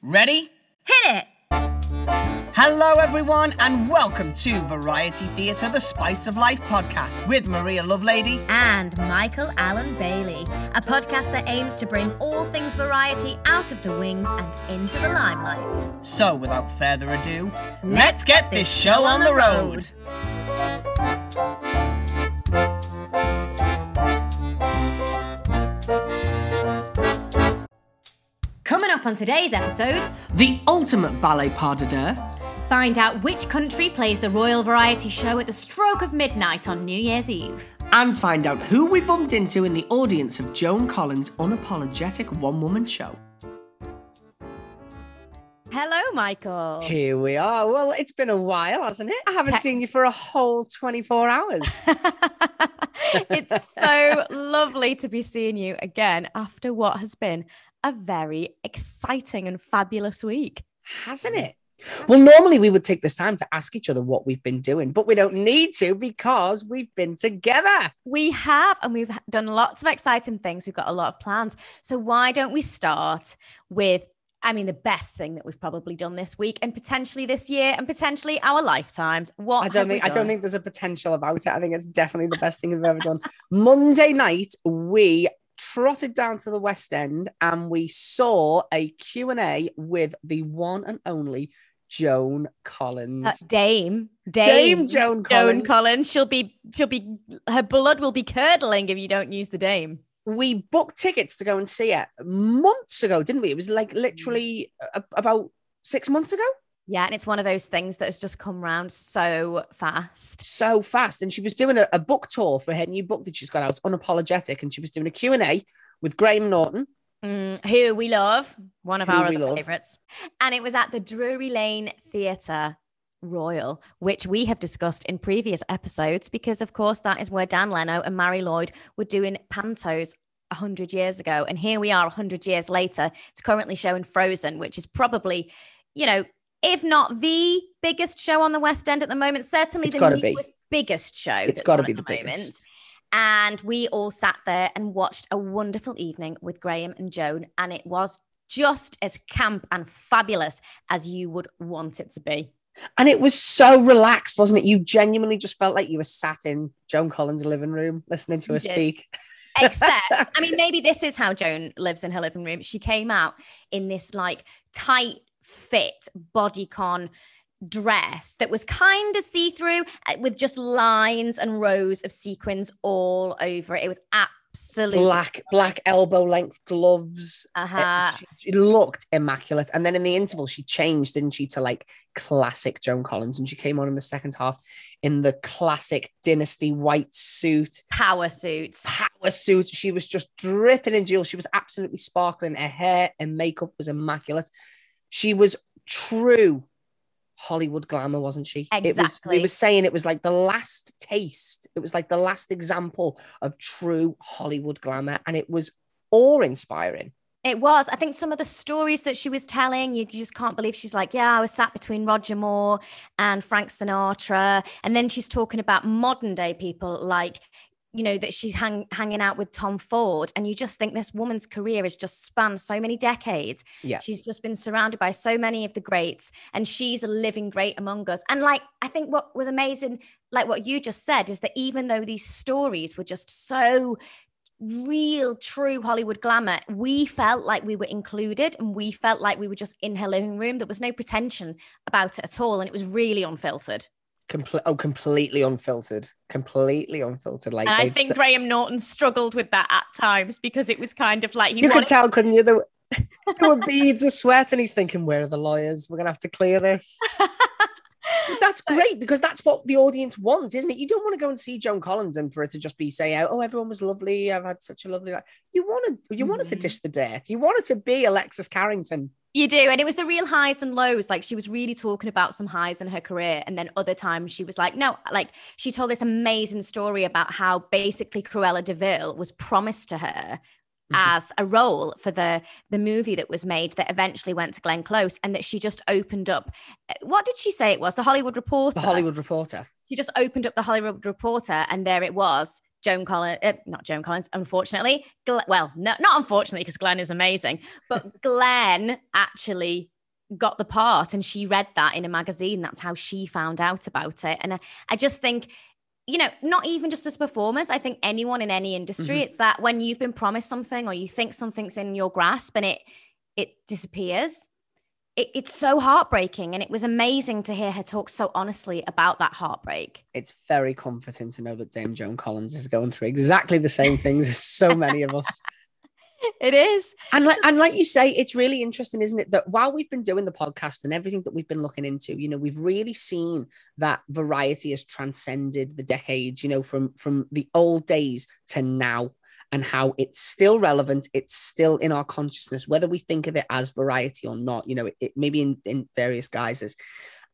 Ready? Hit it! Hello, everyone, and welcome to Variety Theatre, the Spice of Life podcast with Maria Lovelady and Michael Allen Bailey, a podcast that aims to bring all things variety out of the wings and into the limelight. So, without further ado, let's get this show on the road. On today's episode, the ultimate ballet pas de deux. Find out which country plays the Royal Variety Show at the stroke of midnight on New Year's Eve. And find out who we bumped into in the audience of Joan Collins' unapologetic one woman show. Hello, Michael. Here we are. Well, it's been a while, hasn't it? I haven't Te- seen you for a whole 24 hours. it's so lovely to be seeing you again after what has been a very exciting and fabulous week. Hasn't it? Well, normally we would take this time to ask each other what we've been doing, but we don't need to because we've been together. We have, and we've done lots of exciting things. We've got a lot of plans. So, why don't we start with, I mean, the best thing that we've probably done this week and potentially this year and potentially our lifetimes? What I don't think I don't think there's a potential about it. I think it's definitely the best thing we've ever done. Monday night, we trotted down to the West End and we saw a Q&A with the one and only Joan Collins. Uh, Dame, Dame, Dame Joan Collins. Joan Collins. She'll be, she'll be, her blood will be curdling if you don't use the Dame. We booked tickets to go and see it months ago, didn't we? It was like literally about six months ago. Yeah, and it's one of those things that has just come round so fast. So fast. And she was doing a, a, book tour for her new book that she's got out, Unapologetic, and she was doing a Q&A with Graham Norton. Mm, who we love, one of who our other favourites. And it was at the Drury Lane Theatre Royal, which we have discussed in previous episodes, because of course that is where Dan Leno and Marie Lloyd were doing pantos 100 years ago. And here we are 100 years later. It's currently showing Frozen, which is probably, you know, if not the biggest show on the West End at the moment, certainly it's the newest biggest show. It's got to be the, the biggest. And we all sat there and watched a wonderful evening with Graham and Joan, and it was just as camp and fabulous as you would want it to be. And it was so relaxed, wasn't it? You genuinely just felt like you were sat in Joan Collins' living room listening to her speak. Except, I mean, maybe this is how Joan lives in her living room. She came out in this like tight fit bodycon dress that was kind of see through uh, with just lines and rows of sequins all over it. It was absolutely black, black elbow length gloves. Uh-huh. It, she, looked immaculate. And then in the interval, she changed, didn't she, to like classic Joan Collins. And she came on in the second half in the classic dynasty white suit, power suits, power suit. She was just dripping in jewels. She was absolutely sparkling. Her hair and makeup was immaculate she was true Hollywood glamour, wasn't she? Exactly. It was, we were saying it was like the last taste. It was like the last example of true Hollywood glamour. And it was awe inspiring. It was. I think some of the stories that she was telling, you just can't believe she's like, yeah, I was sat between Roger Moore and Frank Sinatra. And then she's talking about modern day people like, you know that she's hang, hanging out with Tom Ford and you just think this woman's career has just spanned so many decades. Yeah. She's just been surrounded by so many of the greats and she's a living great among us. And like I think what was amazing like what you just said is that even though these stories were just so real true Hollywood glamour we felt like we were included and we felt like we were just in her living room. There was no pretension about it at all and it was really unfiltered Comple- oh, completely unfiltered, completely unfiltered. Like and I think Graham Norton struggled with that at times because it was kind of like you wanted- could tell, couldn't you? There were, there were beads of sweat, and he's thinking, "Where are the lawyers? We're gonna have to clear this." that's great because that's what the audience wants, isn't it? You don't want to go and see Joan Collins and for it to just be say, "Oh, everyone was lovely. I've had such a lovely night." You want to, you mm. wanted to dish the dirt. You wanted to be Alexis Carrington you do. And it was the real highs and lows. Like she was really talking about some highs in her career. And then other times she was like, no, like she told this amazing story about how basically Cruella de Vil was promised to her mm-hmm. as a role for the the movie that was made that eventually went to Glenn Close and that she just opened up uh, what did she say it was the Hollywood Reporter the Hollywood Reporter she just opened up the Hollywood Reporter and there it was Joan Collins, uh, not Joan Collins, unfortunately. Well, no, not unfortunately, because Glenn is amazing, but Glenn actually got the part and she read that in a magazine. That's how she found out about it. And I, I just think, you know, not even just as performers, I think anyone in any industry, mm-hmm. it's that when you've been promised something or you think something's in your grasp and it it disappears, it, it's so heartbreaking. And it was amazing to hear her talk so honestly about that heartbreak. It's very comforting to know that Dame Joan Collins is going through exactly the same things as so many of us. It is. And like, and like you say, it's really interesting, isn't it? That while we've been doing the podcast and everything that we've been looking into, you know, we've really seen that variety has transcended the decades, you know, from from the old days to now and how it's still relevant. It's still in our consciousness, whether we think of it as variety or not, you know, it, it maybe in, in various guises.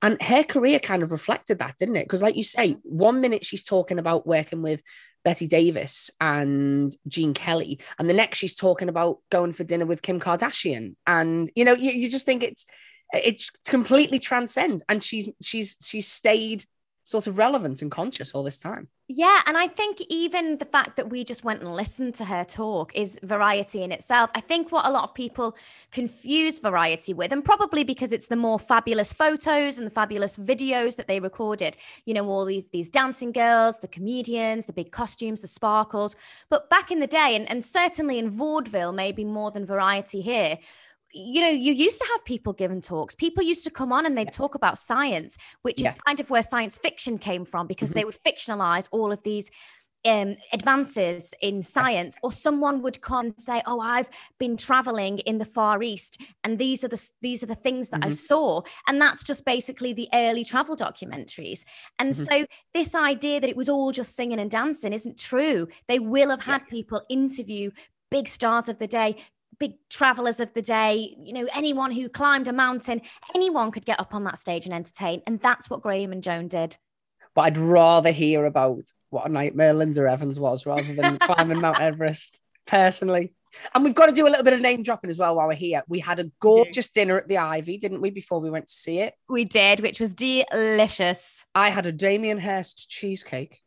And her career kind of reflected that, didn't it? Because, like you say, one minute she's talking about working with Bette Davis and Gene Kelly, and the next she's talking about going for dinner with Kim Kardashian. And you know, you, you just think it's it's completely transcends. And she's she's she's stayed sort of relevant and conscious all this time. Yeah, and I think even the fact that we just went and listened to her talk is variety in itself. I think what a lot of people confuse variety with, and probably because it's the more fabulous photos and the fabulous videos that they recorded, you know, all these, these dancing girls, the comedians, the big costumes, the sparkles. But back in the day, and, and certainly in vaudeville, maybe more than variety here, you know, you used to have people giving talks. People used to come on and they'd talk about science, which yeah. is kind of where science fiction came from because mm-hmm. they would fictionalize all of these um, advances in science, or someone would come and say, "Oh, I've been traveling in the Far East, and these are the these are the things that mm-hmm. I saw," and that's just basically the early travel documentaries. And mm-hmm. so, this idea that it was all just singing and dancing isn't true. They will have had yeah. people interview big stars of the day big travelers of the day, you know, anyone who climbed a mountain, anyone could get up on that stage and entertain. And that's what Graham and Joan did. But I'd rather hear about what a nightmare Linda Evans was rather than climbing Mount Everest, personally. And we've got to do a little bit of name dropping as well while we're here. We had a gorgeous dinner at the Ivy, didn't we, before we went to see it? We did, which was delicious. I had a Damien Hirst cheesecake.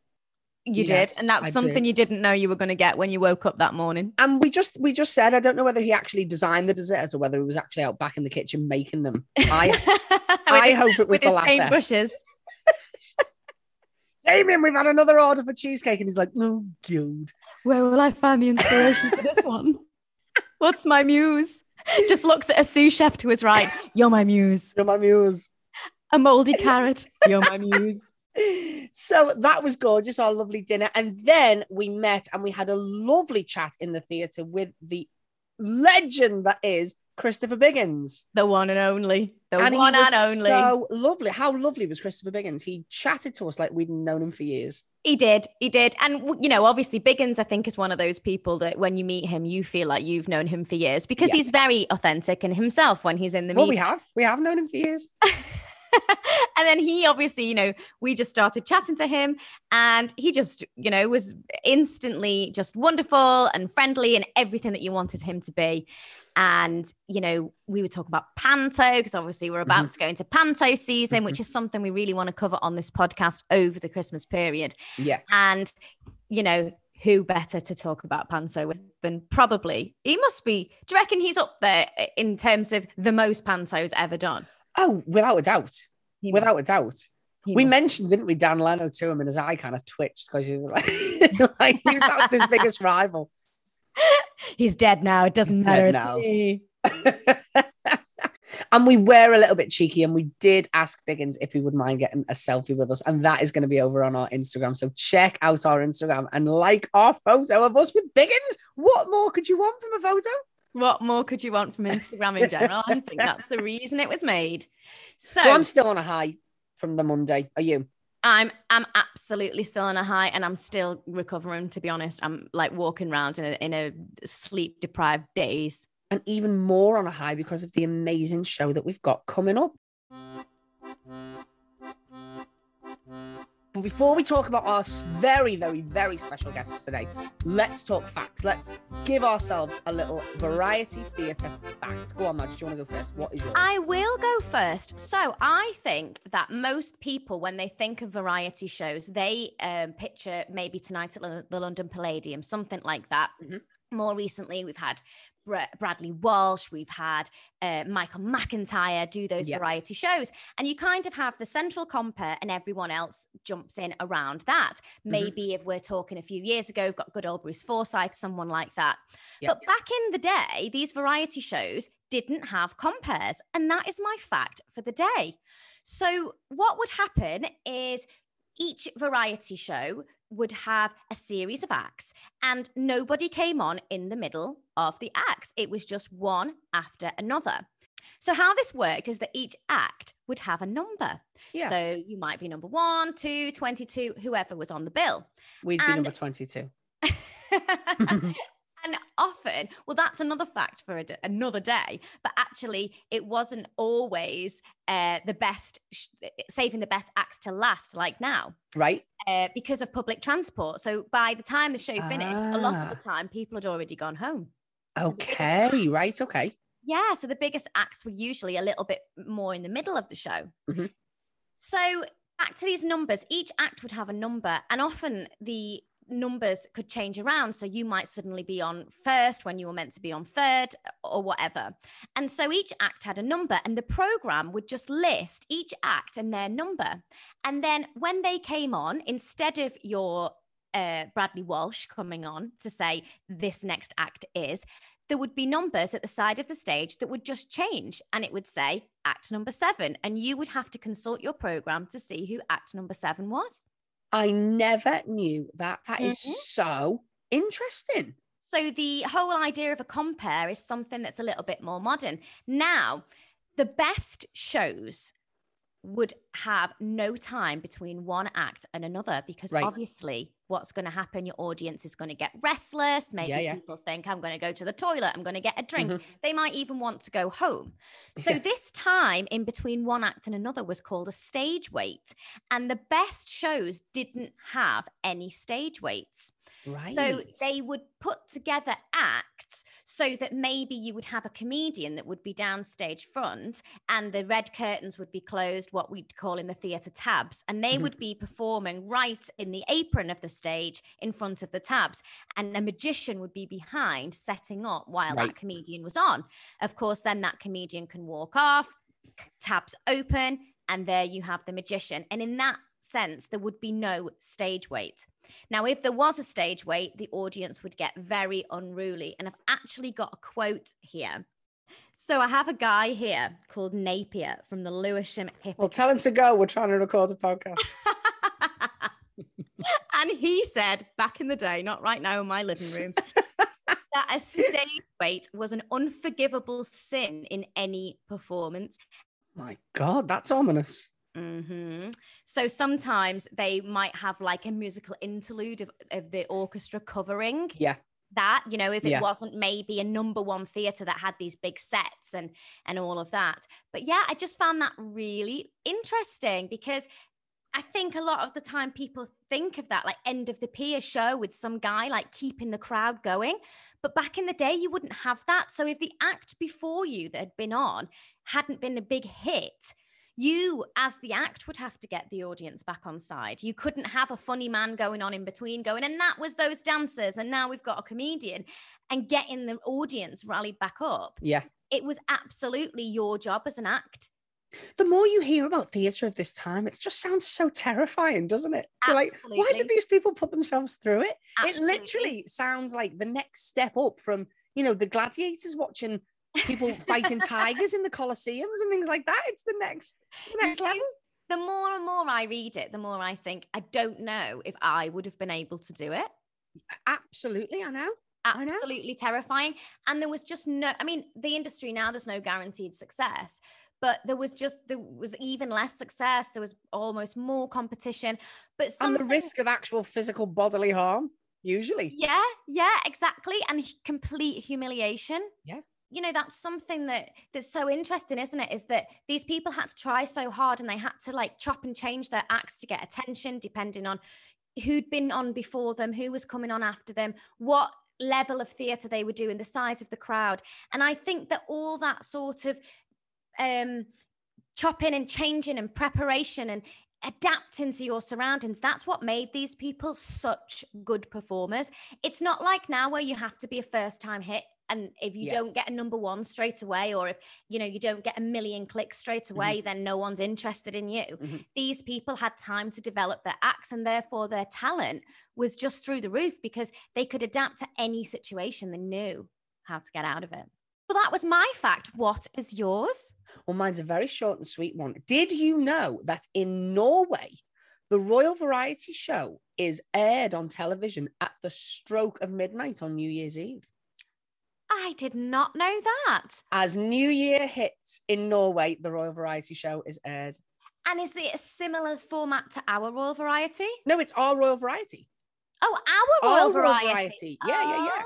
You yes, did, and that's I something did. you didn't know you were going to get when you woke up that morning. And we just we just said I don't know whether he actually designed the desserts or whether he was actually out back in the kitchen making them. I I hope it was with the his latter. paintbrushes. Damien, we've had another order for cheesecake, and he's like, "Oh, God, where will I find the inspiration for this one? What's my muse?" Just looks at a sous chef to his right. You're my muse. You're my muse. A moldy carrot. You're my muse so that was gorgeous, our lovely dinner. And then we met and we had a lovely chat in the theatre with the legend that is Christopher Biggins. The one and only. The and one and only. So lovely. How lovely was Christopher Biggins? He chatted to us like we'd known him for years. He did. He did. And, you know, obviously, Biggins, I think, is one of those people that when you meet him, you feel like you've known him for years because yeah. he's very authentic and himself when he's in the well, media. we have. We have known him for years. and then he obviously, you know, we just started chatting to him and he just, you know, was instantly just wonderful and friendly and everything that you wanted him to be. And, you know, we were talking about Panto because obviously we're about mm-hmm. to go into Panto season, mm-hmm. which is something we really want to cover on this podcast over the Christmas period. Yeah. And, you know, who better to talk about Panto with than probably he must be. Do you reckon he's up there in terms of the most Pantos ever done? Oh, without a doubt. He without must. a doubt. He we must. mentioned, didn't we, Dan Leno to him, and his eye kind of twitched because you like, like that was his biggest rival. He's dead now. It doesn't He's matter. now. and we were a little bit cheeky, and we did ask Biggins if he would mind getting a selfie with us, and that is going to be over on our Instagram. So check out our Instagram and like our photo of us with Biggins. What more could you want from a photo? What more could you want from Instagram in general? I think that's the reason it was made. So, so I'm still on a high from the Monday. Are you? I'm I'm absolutely still on a high and I'm still recovering to be honest. I'm like walking around in a, in a sleep deprived daze. And even more on a high because of the amazing show that we've got coming up. But before we talk about our very, very, very special guests today, let's talk facts. Let's give ourselves a little variety theatre fact. Go on, Madge. Do you want to go first? What is yours? I will go first. So I think that most people, when they think of variety shows, they um, picture maybe tonight at the London Palladium, something like that. Mm-hmm. More recently, we've had Bradley Walsh, we've had uh, Michael McIntyre do those yep. variety shows. And you kind of have the central compère and everyone else jumps in around that. Mm-hmm. Maybe if we're talking a few years ago, we've got good old Bruce Forsyth, someone like that. Yep. But back in the day, these variety shows didn't have compères. And that is my fact for the day. So, what would happen is each variety show would have a series of acts and nobody came on in the middle of the acts. It was just one after another. So, how this worked is that each act would have a number. Yeah. So, you might be number one, two, 22, whoever was on the bill. We'd and- be number 22. And often, well, that's another fact for another day, but actually, it wasn't always uh, the best, sh- saving the best acts to last like now. Right. Uh, because of public transport. So by the time the show finished, ah. a lot of the ah. time, people had already gone home. Okay, so right. Okay. Yeah. So the biggest acts were usually a little bit more in the middle of the show. Mm-hmm. So back to these numbers, each act would have a number, and often the numbers could change around. So you might suddenly be on first when you were meant to be on third or whatever. And so each act had a number, and the program would just list each act and their number. And then when they came on, instead of your uh, Bradley Walsh coming on to say this next act is, there would be numbers at the side of the stage that would just change and it would say act number seven. And you would have to consult your program to see who act number seven was. I never knew that. That is mm-hmm. so interesting. So the whole idea of a compère is something that's a little bit more modern. Now, the best shows would have no time between one act and another because right. obviously what's going to happen your audience is going to get restless maybe yeah, yeah. people think i'm going to go to the toilet i'm going to get a drink mm-hmm. they might even want to go home so this time in between one act and another was called a stage wait and the best shows didn't have any stage waits Right. So they would put together acts so that maybe you would have a comedian that would be downstage front and the red curtains would be closed, what we'd call in the theatre tabs. And they mm-hmm. would be performing right in the apron of the stage in front of the tabs. And a magician would be behind setting up while right. that comedian was on. Of course, then that comedian can walk off, tabs open, and there you have the magician. And in that sense, there would be no stage wait. Now, if there was a stage wait, the audience would get very unruly. And I've actually got a quote here. So I have a guy here called Napier from the Lewisham. Well, tell him to go. We're trying to record a podcast. and he said back in the day, not right now in my living room, that a stage wait was an unforgivable sin in any performance. My God, that's ominous. Mm-hmm. So sometimes they might have like a musical interlude of, of the orchestra covering. Yeah. That, you know, if it yeah. wasn't maybe a number one theatre that had these big sets and and all of that. But yeah, I just found that really interesting because I think a lot of the time people think of that like end of the pier show with some guy like keeping the crowd going. But back in the day, you wouldn't have that. So if the act before you that had been on hadn't been a big hit, you as the act would have to get the audience back on side you couldn't have a funny man going on in between going and that was those dancers and now we've got a comedian and getting the audience rallied back up yeah it was absolutely your job as an act the more you hear about theatre of this time, it just sounds so terrifying, doesn't it? Like, why did these people put themselves through it? Absolutely. It literally sounds like the next step up from, you know, the gladiators watching people fighting tigers in the Colosseums and things like that. It's the next, the next level. The more and more I read it, the more I think I don't know if I would have been able to do it. Absolutely, I know. Absolutely I know. terrifying. And there was just no, I mean, the industry now, there's no guaranteed success, but there was just, there was even less success. There was almost more competition. But and the risk of actual physical bodily harm, usually. Yeah, yeah, exactly. And complete humiliation. Yeah you know that's something that that's so interesting isn't it is that these people had to try so hard and they had to like chop and change their acts to get attention depending on who'd been on before them who was coming on after them what level of theatre they were doing the size of the crowd and i think that all that sort of um chopping and changing and preparation and adapting to your surroundings that's what made these people such good performers it's not like now where you have to be a first time hit and if you yeah. don't get a number one straight away or if you know you don't get a million clicks straight mm-hmm. away mm-hmm. then no one's interested in you mm-hmm. these people had time to develop their acts and therefore their talent was just through the roof because they could adapt to any situation they knew how to get out of it well, that was my fact. What is yours? Well, mine's a very short and sweet one. Did you know that in Norway, the Royal Variety Show is aired on television at the stroke of midnight on New Year's Eve? I did not know that. As New Year hits in Norway, the Royal Variety Show is aired. And is it a similar format to our Royal Variety? No, it's our Royal Variety. Oh, our Royal, our Variety. Royal Variety. Yeah, oh. yeah, yeah.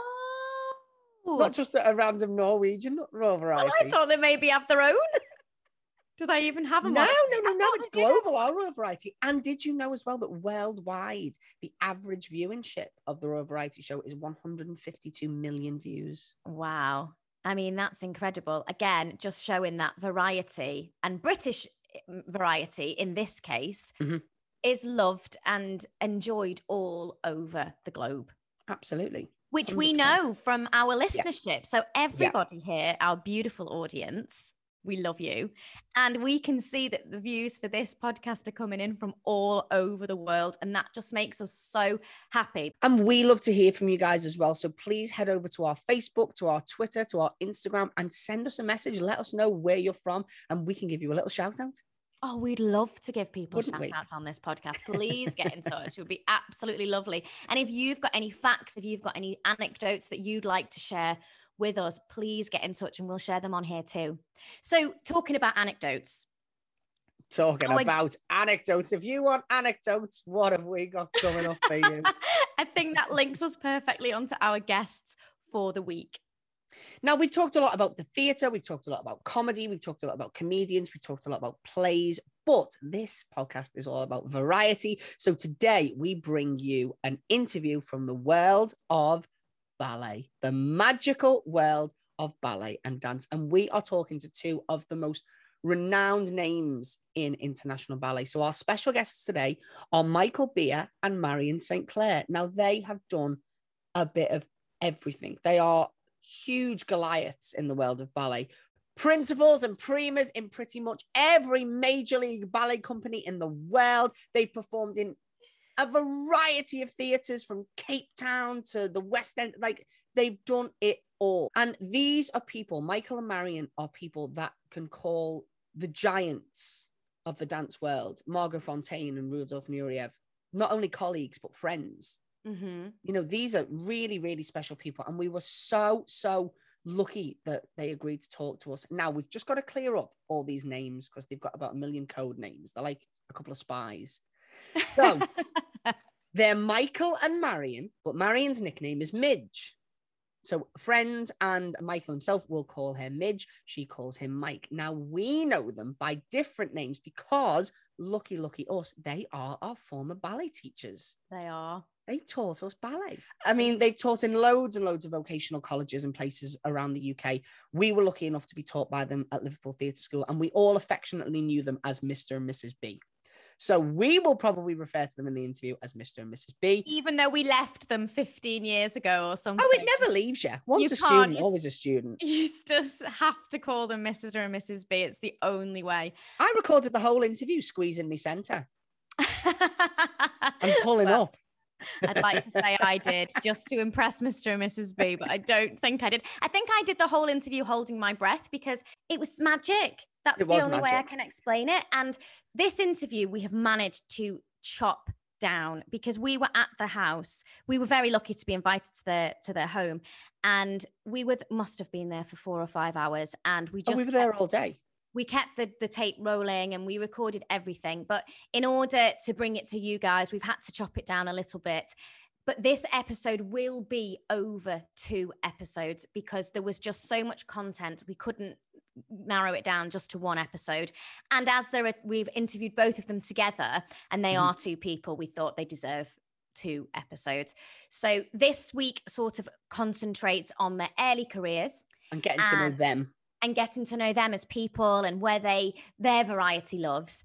Not just a, random Norwegian Variety. Well, I thought they maybe have their own. Do they even have a No, no, no, no. It's global, our Royal Variety. And did you know as well that worldwide, the average viewership of the Royal Variety show is 152 million views? Wow. I mean, that's incredible. Again, just showing that variety and British mm, variety in this case mm-hmm. is loved and enjoyed all over the globe. Absolutely which 100%. we know from our listenership. Yeah. So, everybody yeah. here, our beautiful audience, we love you. And we can see that the views for this podcast are coming in from all over the world. And that just makes us so happy. And we love to hear from you guys as well. So please head over to our Facebook, to our Twitter, to our Instagram, and send us a message. Let us know where you're from, and we can give you a little shout out. Oh, we'd love to give people shout outs on this podcast. Please get in touch. It would be absolutely lovely. And if you've got any facts, if you've got any anecdotes that you'd like to share with us, please get in touch and we'll share them on here too. So, talking about anecdotes. Talking oh, about I... anecdotes. If you want anecdotes, what have we got coming up for you? I think that links us perfectly onto our guests for the week. Now, we've talked a lot about the theatre, we've talked a lot about comedy, we've talked a lot about comedians, we've talked a lot about plays, but this podcast is all about variety. So today we bring you an interview from the world of ballet, the magical world of ballet and dance. And we are talking to two of the most renowned names in international ballet. So our special guests today are Michael Beer and Marion St. Clair. Now, they have done a bit of everything. They are huge Goliaths in the world of ballet. Principals and primas in pretty much every major league ballet company in the world. They've performed in a variety of theatres from Cape Town to the West End. Like they've done it all. And these are people, Michael and Marion are people that can call the giants of the dance world, Margot Fonteyn and Rudolf Nureyev, not only colleagues, but friends. Mm-hmm. You know, these are really, really special people. And we were so, so lucky that they agreed to talk to us. Now we've just got to clear up all these names because they've got about a million code names. They're like a couple of spies. So they're Michael and Marion, but Marion's nickname is Midge. So friends and Michael himself will call her Midge. She calls him Mike. Now we know them by different names because lucky, lucky us, they are our former ballet teachers. They are. They taught us ballet. I mean, they've taught in loads and loads of vocational colleges and places around the UK. We were lucky enough to be taught by them at Liverpool Theatre School, and we all affectionately knew them as Mr. and Mrs. B. So we will probably refer to them in the interview as Mr. and Mrs. B. Even though we left them 15 years ago or something. Oh, it never leaves you. Once you a student, always a student. You just have to call them Mrs. and Mrs. B. It's the only way. I recorded the whole interview squeezing me centre. I'm pulling well, up. I'd like to say I did just to impress Mr. and Mrs. B, but I don't think I did. I think I did the whole interview holding my breath because it was magic. That's the only magic. way I can explain it. And this interview, we have managed to chop down because we were at the house. We were very lucky to be invited to their to their home, and we would must have been there for four or five hours. And we just oh, we were there all day we kept the, the tape rolling and we recorded everything. But in order to bring it to you guys, we've had to chop it down a little bit but this episode will be over two episodes because there was just so much content we couldn't narrow it down just to one episode and as there are we've interviewed both of them together and they mm-hmm. are two people we thought they deserve two episodes so this week sort of concentrates on their early careers and getting to know them and getting to know them as people and where they their variety loves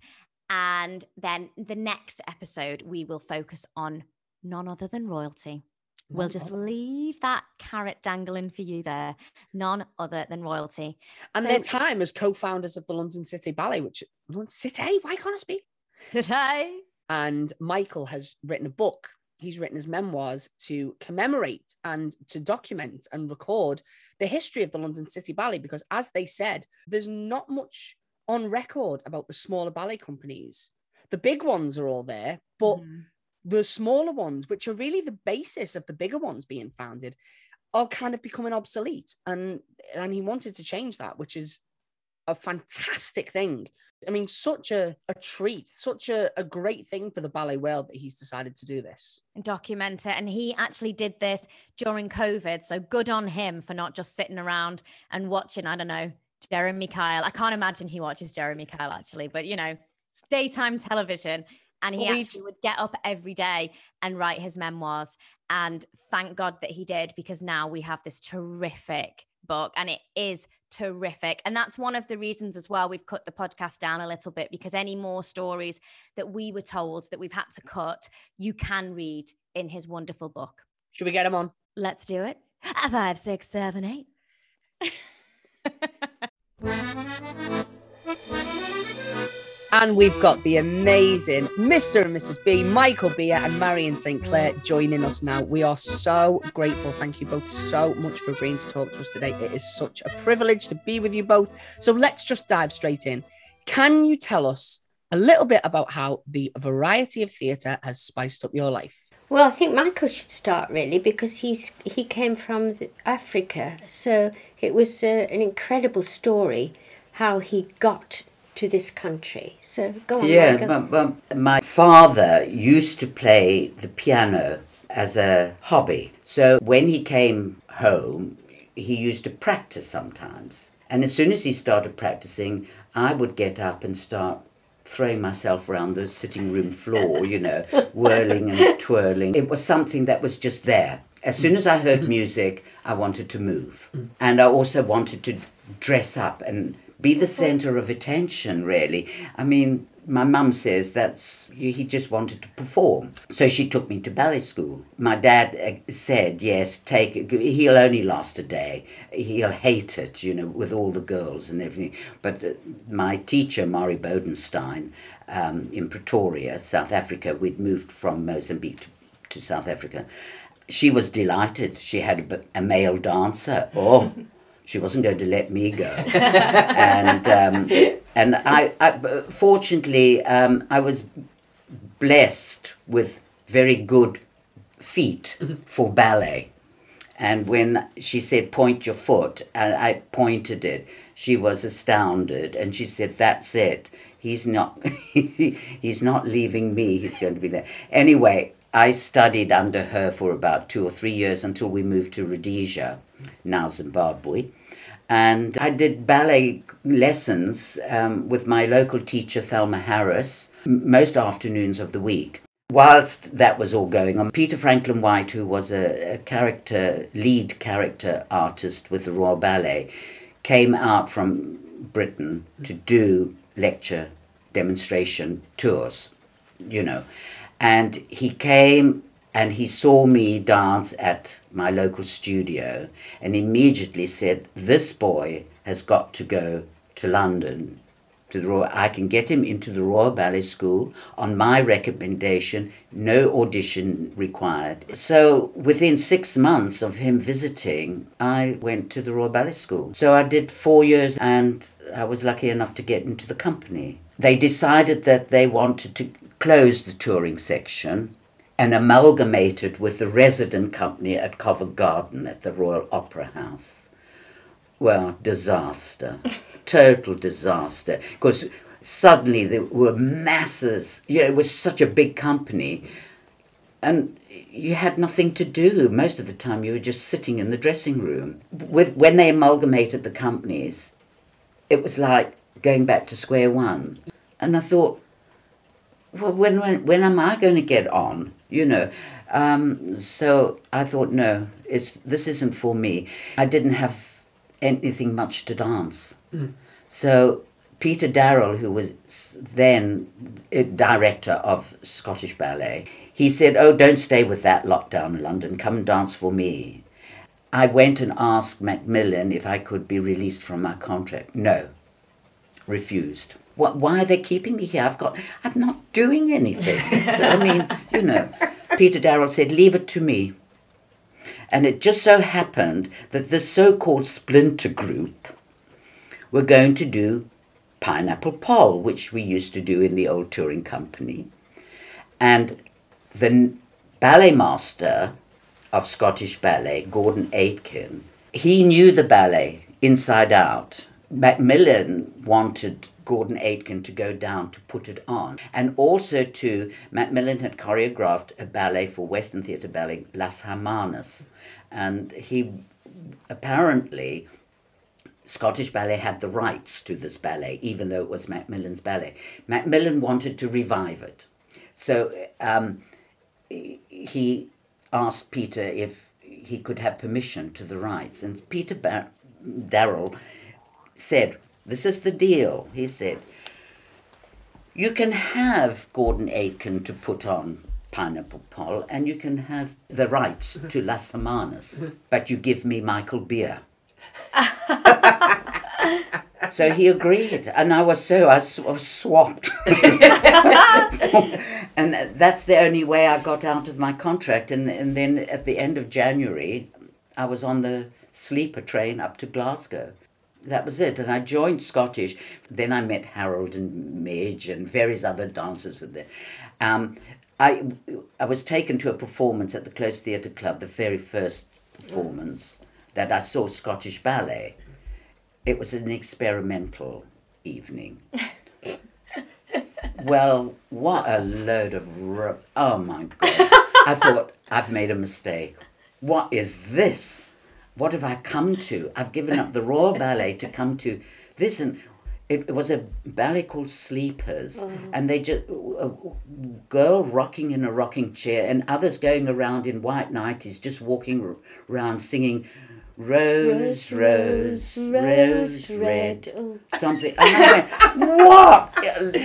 and then the next episode we will focus on none other than royalty We'll just leave that carrot dangling for you there. None other than royalty. And so, their time as co-founders of the London City Ballet, which London City, why can't I speak? Today. And Michael has written a book. He's written his memoirs to commemorate and to document and record the history of the London City Ballet, because as they said, there's not much on record about the smaller ballet companies. The big ones are all there, but mm the smaller ones, which are really the basis of the bigger ones being founded, are kind of becoming obsolete. And and he wanted to change that, which is a fantastic thing. I mean, such a, a treat, such a, a great thing for the ballet world that he's decided to do this. And document it. And he actually did this during COVID. So good on him for not just sitting around and watching, I don't know, Jeremy Kyle. I can't imagine he watches Jeremy Kyle actually, but you know, it's daytime television and he well, actually would get up every day and write his memoirs and thank god that he did because now we have this terrific book and it is terrific. And that's one of the reasons as well we've cut the podcast down a little bit because any more stories that we were told that we've had to cut you can read in his wonderful book. Should we get him on? Let's do it. Five six seven eight And we've got the amazing Mr. and Mrs. B, Michael Beer and Marion St. Clair joining us now. We are so grateful. Thank you both so much for agreeing to talk to us today. It is such a privilege to be with you both. So let's just dive straight in. Can you tell us a little bit about how the variety of theatre has spiced up your life? Well, I think Michael should start really because he's he came from Africa, so it was uh, an incredible story how he got to this country. So go on. Yeah, my, my father used to play the piano as a hobby. So when he came home, he used to practice sometimes. And as soon as he started practicing, I would get up and start throwing myself around the sitting room floor, you know, whirling and twirling. It was something that was just there. As soon as I heard music, I wanted to move. Mm. And I also wanted to dress up and be the center of attention, really. I mean, my mum says that's he just wanted to perform. So she took me to ballet school. My dad uh, said yes take he'll only last a day. He'll hate it you know with all the girls and everything. But my teacher mari bodenstein um, in pretoria south africa we'd moved from mozambique to, to south africa. She was delighted. She had a, a male dancer. Oh she wasn't going to let me go. and um, and I, I fortunately um, I was blessed with very good feet for ballet. And when she said, point your foot, and I pointed it, she was astounded. And she said, that's it. He's not, he's not leaving me. He's going to be there. Anyway, I studied under her for about two or three years until we moved to Rhodesia, now Zimbabwe. And I did ballet lessons um, with my local teacher, Thelma Harris, most afternoons of the week. Whilst that was all going on, Peter Franklin White, who was a, a character, lead character artist with the Royal Ballet, came out from Britain to do lecture demonstration tours, you know. And he came and he saw me dance at my local studio and immediately said, This boy has got to go to London. To the Royal, I can get him into the Royal Ballet School on my recommendation, no audition required. So within six months of him visiting, I went to the Royal Ballet School. So I did four years and I was lucky enough to get into the company. They decided that they wanted to close the touring section and amalgamated with the resident company at Covent Garden at the Royal Opera House. Well, disaster, total disaster, because suddenly there were masses, you know, it was such a big company. And you had nothing to do. Most of the time, you were just sitting in the dressing room. With when they amalgamated the companies, it was like going back to square one. And I thought, well, when when, when am I going to get on? You know. Um, so I thought, no, it's this isn't for me. I didn't have anything much to dance. Mm. So Peter Darrell, who was then director of Scottish Ballet, he said, Oh, don't stay with that lot down in London. Come and dance for me. I went and asked Macmillan if I could be released from my contract. No, refused. What, why are they keeping me here? I've got, I'm not doing anything. so, I mean, you know, Peter Darrell said, Leave it to me. And it just so happened that the so called splinter group were going to do Pineapple Poll, which we used to do in the old touring company. And the ballet master of Scottish Ballet, Gordon Aitken, he knew the ballet inside out. Macmillan wanted Gordon Aitken to go down to put it on. And also to Macmillan had choreographed a ballet for Western Theatre Ballet, Las Hermanas. And he apparently Scottish Ballet had the rights to this ballet, even though it was Macmillan's ballet. Macmillan wanted to revive it. So um, he asked Peter if he could have permission to the rights. And Peter Bar- Darrell said, This is the deal. He said, You can have Gordon Aitken to put on Pineapple Poll, and you can have the rights to Las Hermanas, but you give me Michael Beer. so he agreed, and I was so I was swapped, and that's the only way I got out of my contract. And and then at the end of January, I was on the sleeper train up to Glasgow. That was it, and I joined Scottish. Then I met Harold and Midge and various other dancers with them. Um, I I was taken to a performance at the Close Theatre Club, the very first performance that I saw Scottish Ballet it was an experimental evening. well, what a load of oh my god! I thought I've made a mistake. What is this? What have I come to? I've given up the Royal Ballet to come to this, and it, was a ballet called Sleepers, oh. and they just a girl rocking in a rocking chair, and others going around in white nighties, just walking around singing rose, rose, rose, rose red, oh. something. And I went, what?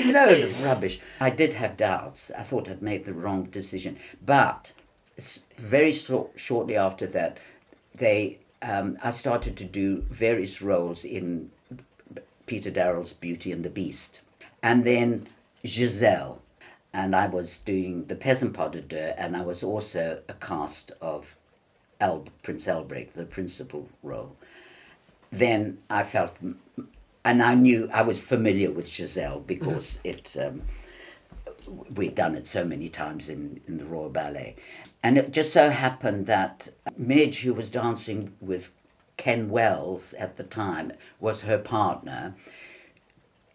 Load of rubbish. I did have doubts. I thought I'd made the wrong decision. But very so- shortly after that, they, um, I started to do various roles in Peter Darrell's Beauty and the Beast. And then Giselle. And I was doing the Peasant Pas de Deux, and I was also a cast of El, Prince Albrecht, the principal role, then I felt, and I knew I was familiar with Giselle because mm-hmm. it, um, we'd done it so many times in, in the Royal Ballet. And it just so happened that Midge, who was dancing with Ken Wells at the time, was her partner.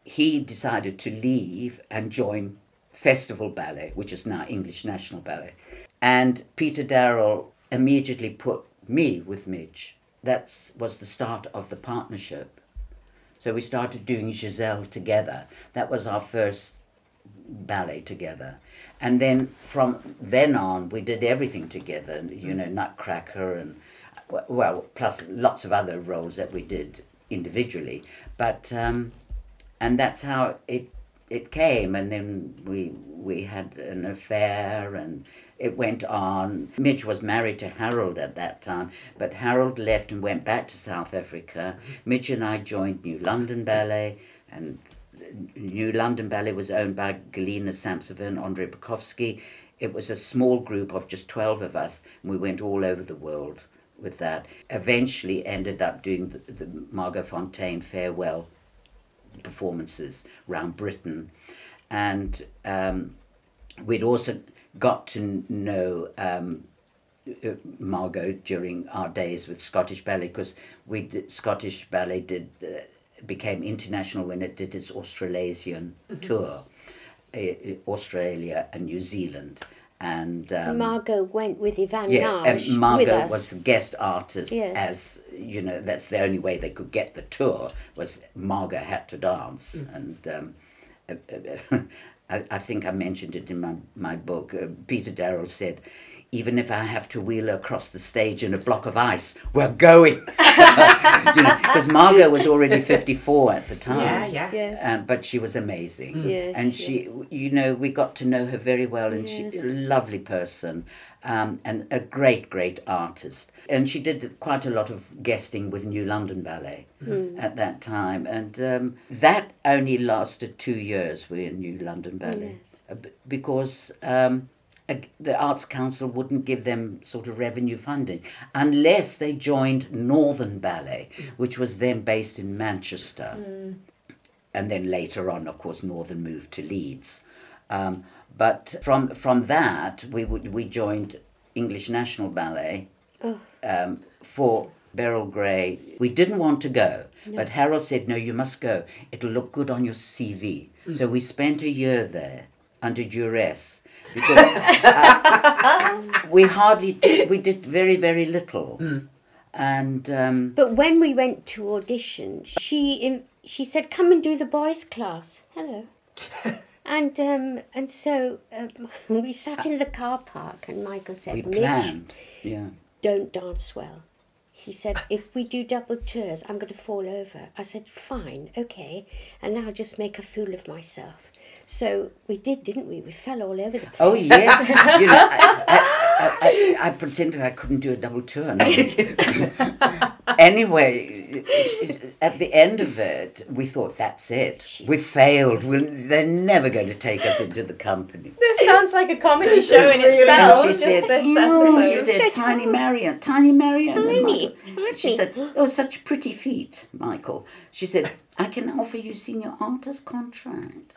He decided to leave and join Festival Ballet, which is now English National Ballet. And Peter Darrell immediately put me with Midge. That was the start of the partnership. So we started doing Giselle together. That was our first ballet together. And then from then on, we did everything together, you know, Nutcracker and, well, plus lots of other roles that we did individually. But, um, and that's how it, it came. And then we, we had an affair and it went on. Midge was married to Harold at that time, but Harold left and went back to South Africa. Midge and I joined New London Ballet, and New London Ballet was owned by Galina Samsova and Andrei Prokovsky. It was a small group of just 12 of us, and we went all over the world with that. Eventually ended up doing the, the Margot Fonteyn farewell performances around Britain. And um, we'd also got to know um, Margot during our days with Scottish Ballet because we did, Scottish Ballet did uh, became international when it did its Australasian mm-hmm. tour, uh, Australia and New Zealand, and um, Margot went with Ivan yeah, Nagy and with Margot us. was the guest artist. Yes. As you know, that's the only way they could get the tour was Margot had to dance, and um, uh, uh, I, I think I mentioned it in my my book. Uh, Peter Darrell said. Even if I have to wheel her across the stage in a block of ice, we're going. Because Margot was already 54 at the time. Yeah, yeah. Yes. Um, but she was amazing. Yes, and she, you know, we got to know her very well, and she's a lovely person um, and a great, great artist. And she did quite a lot of guesting with New London Ballet at that time, and um, that only lasted two years with New London Ballet Yes. Uh, because. Um, ag- the Arts Council wouldn't give them sort of revenue funding unless they joined Northern Ballet, which was then based in Manchester and then later on, of course, Northern moved to Leeds. Um, but from from that, we would we joined English National Ballet um, for Beryl Gray. We didn't want to go, but Harold said, "No, you must go. It'll look good on your CV." So we spent a year there under duress because uh, we hardly did, we did very very little, and. Um, But when we went to audition, she in, she said, "Come and do the boys' class." Hello. and um, and so um, we sat in the car park, and Michael we said, "Mitch, planned, yeah. don't dance well." He said, "If we do double tours, I'm going to fall over." I said, "Fine, okay." And now just make a fool of myself. So we did, didn't we? We fell all over the oh, place. Oh yes, you know, I, I, I, I pretended I couldn't do a double turn. Anyway, at the end of it, we thought that's it. We failed. We'll, they're never going to take us into the company. This sounds like a comedy show in really itself. she just said, this "Oh," she said, "Tiny Marion, tiny Marion." and Tiny, Michael- She said, "Oh, such pretty feet, Michael." She said, "I can offer you senior artist contract."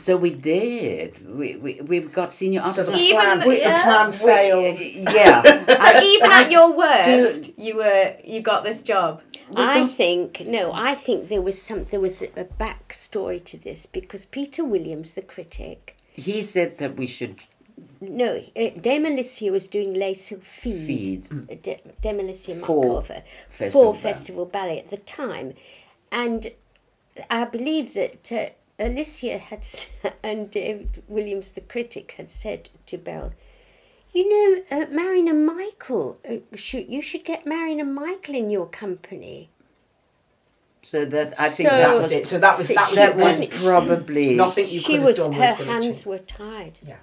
So we did. We we, we got senior So the Even- plan, the yeah. plan We- failed. yeah. So even at your do- worst, you were you got this job. I think no. I think there was some. There was a, a backstory to this because Peter Williams, the critic, He said that we should no, uh, Dame Alicia was doing Lace Feed. feed. uh, De- Dame Alicia For Markova Festival for Ballet. Festival Ballet at the time, and I believe that uh, Alicia had and David Williams, the critic, had said to Beryl. You know, uh, Marion and Michael, uh, should, you should get Marion and Michael in your company. So that I think So- that That was was it. So that was that was that was wasn't it? probably Nothing you she could have was done her was gonna hands change. were tied. Yeah.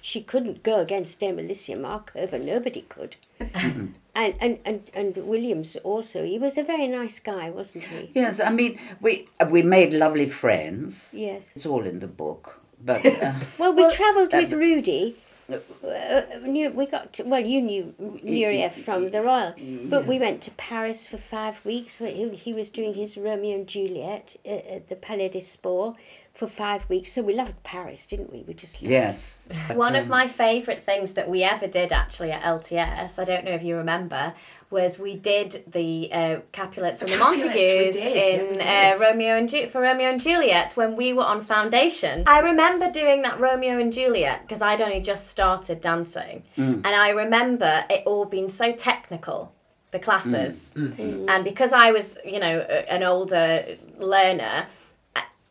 She couldn't go against Dame Alicia Markova. Nobody could. and, and, and and Williams also. He was a very nice guy, wasn't he? Yes, I mean we we made lovely friends. Yes. It's all in the book. But uh, Well, we travelled with Rudy. Uh, we got to, well. You knew Nureyev from the Royal, but we went to Paris for five weeks. where He, he was doing his Romeo and Juliet uh, at the Palais des Sports for five weeks. So we loved Paris, didn't we? We just loved yes. One of um, my favourite things that we ever did actually at LTS, I don't know if you remember, was we did the uh, Capulets and the, Capulets, we Montagues did, yeah, in uh, Romeo and Ju- for Romeo and Juliet when we were on foundation. I remember doing that Romeo and Juliet because I'd only just started dancing, mm. and I remember it all being so technical. The classes, mm. Mm. and because I was, you know, an older learner, I-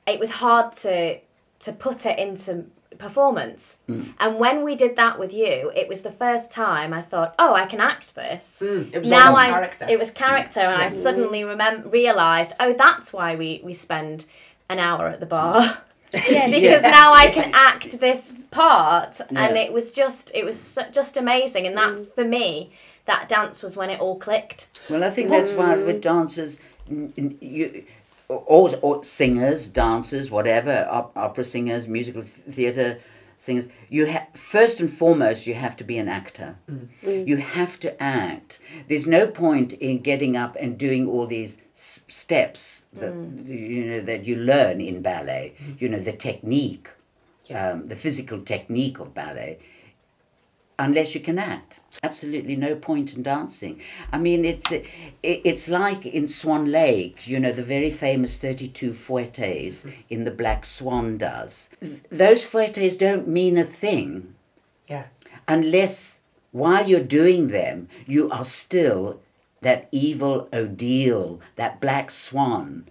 it was hard to to put it into performance. Mm. And when we did that with you, it was the first time I thought, "Oh, I can act this." Mm, it was now I character. it was character, and I suddenly remem- realized, "Oh, that's why we we spend an hour at the bar." Mm. Yes. because now I can act this part, and it was just it was just amazing, and that's mm. for me. That dance was when it all clicked. Well, I think that's why with dancers, you, or, or singers, dancers, whatever, op- opera singers, musical th- theatre singers, you ha- first and foremost you have to be an actor. Mm. You have to act. There's no point in getting up and doing all these s- steps that mm. you know that you learn in ballet. Mm-hmm. You know the technique, um, the physical technique of ballet unless you can act. Absolutely no point in dancing. I mean, it's it's like in Swan Lake, you know, the very famous 32 fouettes in the Black Swan does. Those fouettes don't mean a thing Yeah. unless while you're doing them, you are still that evil Odile, that black swan,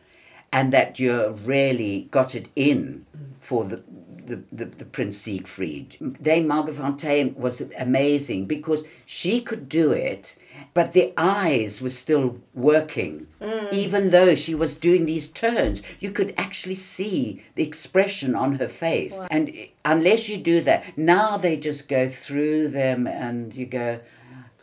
and that you're really got it in for the the, the, the Prince Siegfried. Dame Margot Fonteyn was amazing because she could do it, but the eyes were still working. Mm. Even though she was doing these turns, you could actually see the expression on her face. And unless you do that, now they just go through them and you go,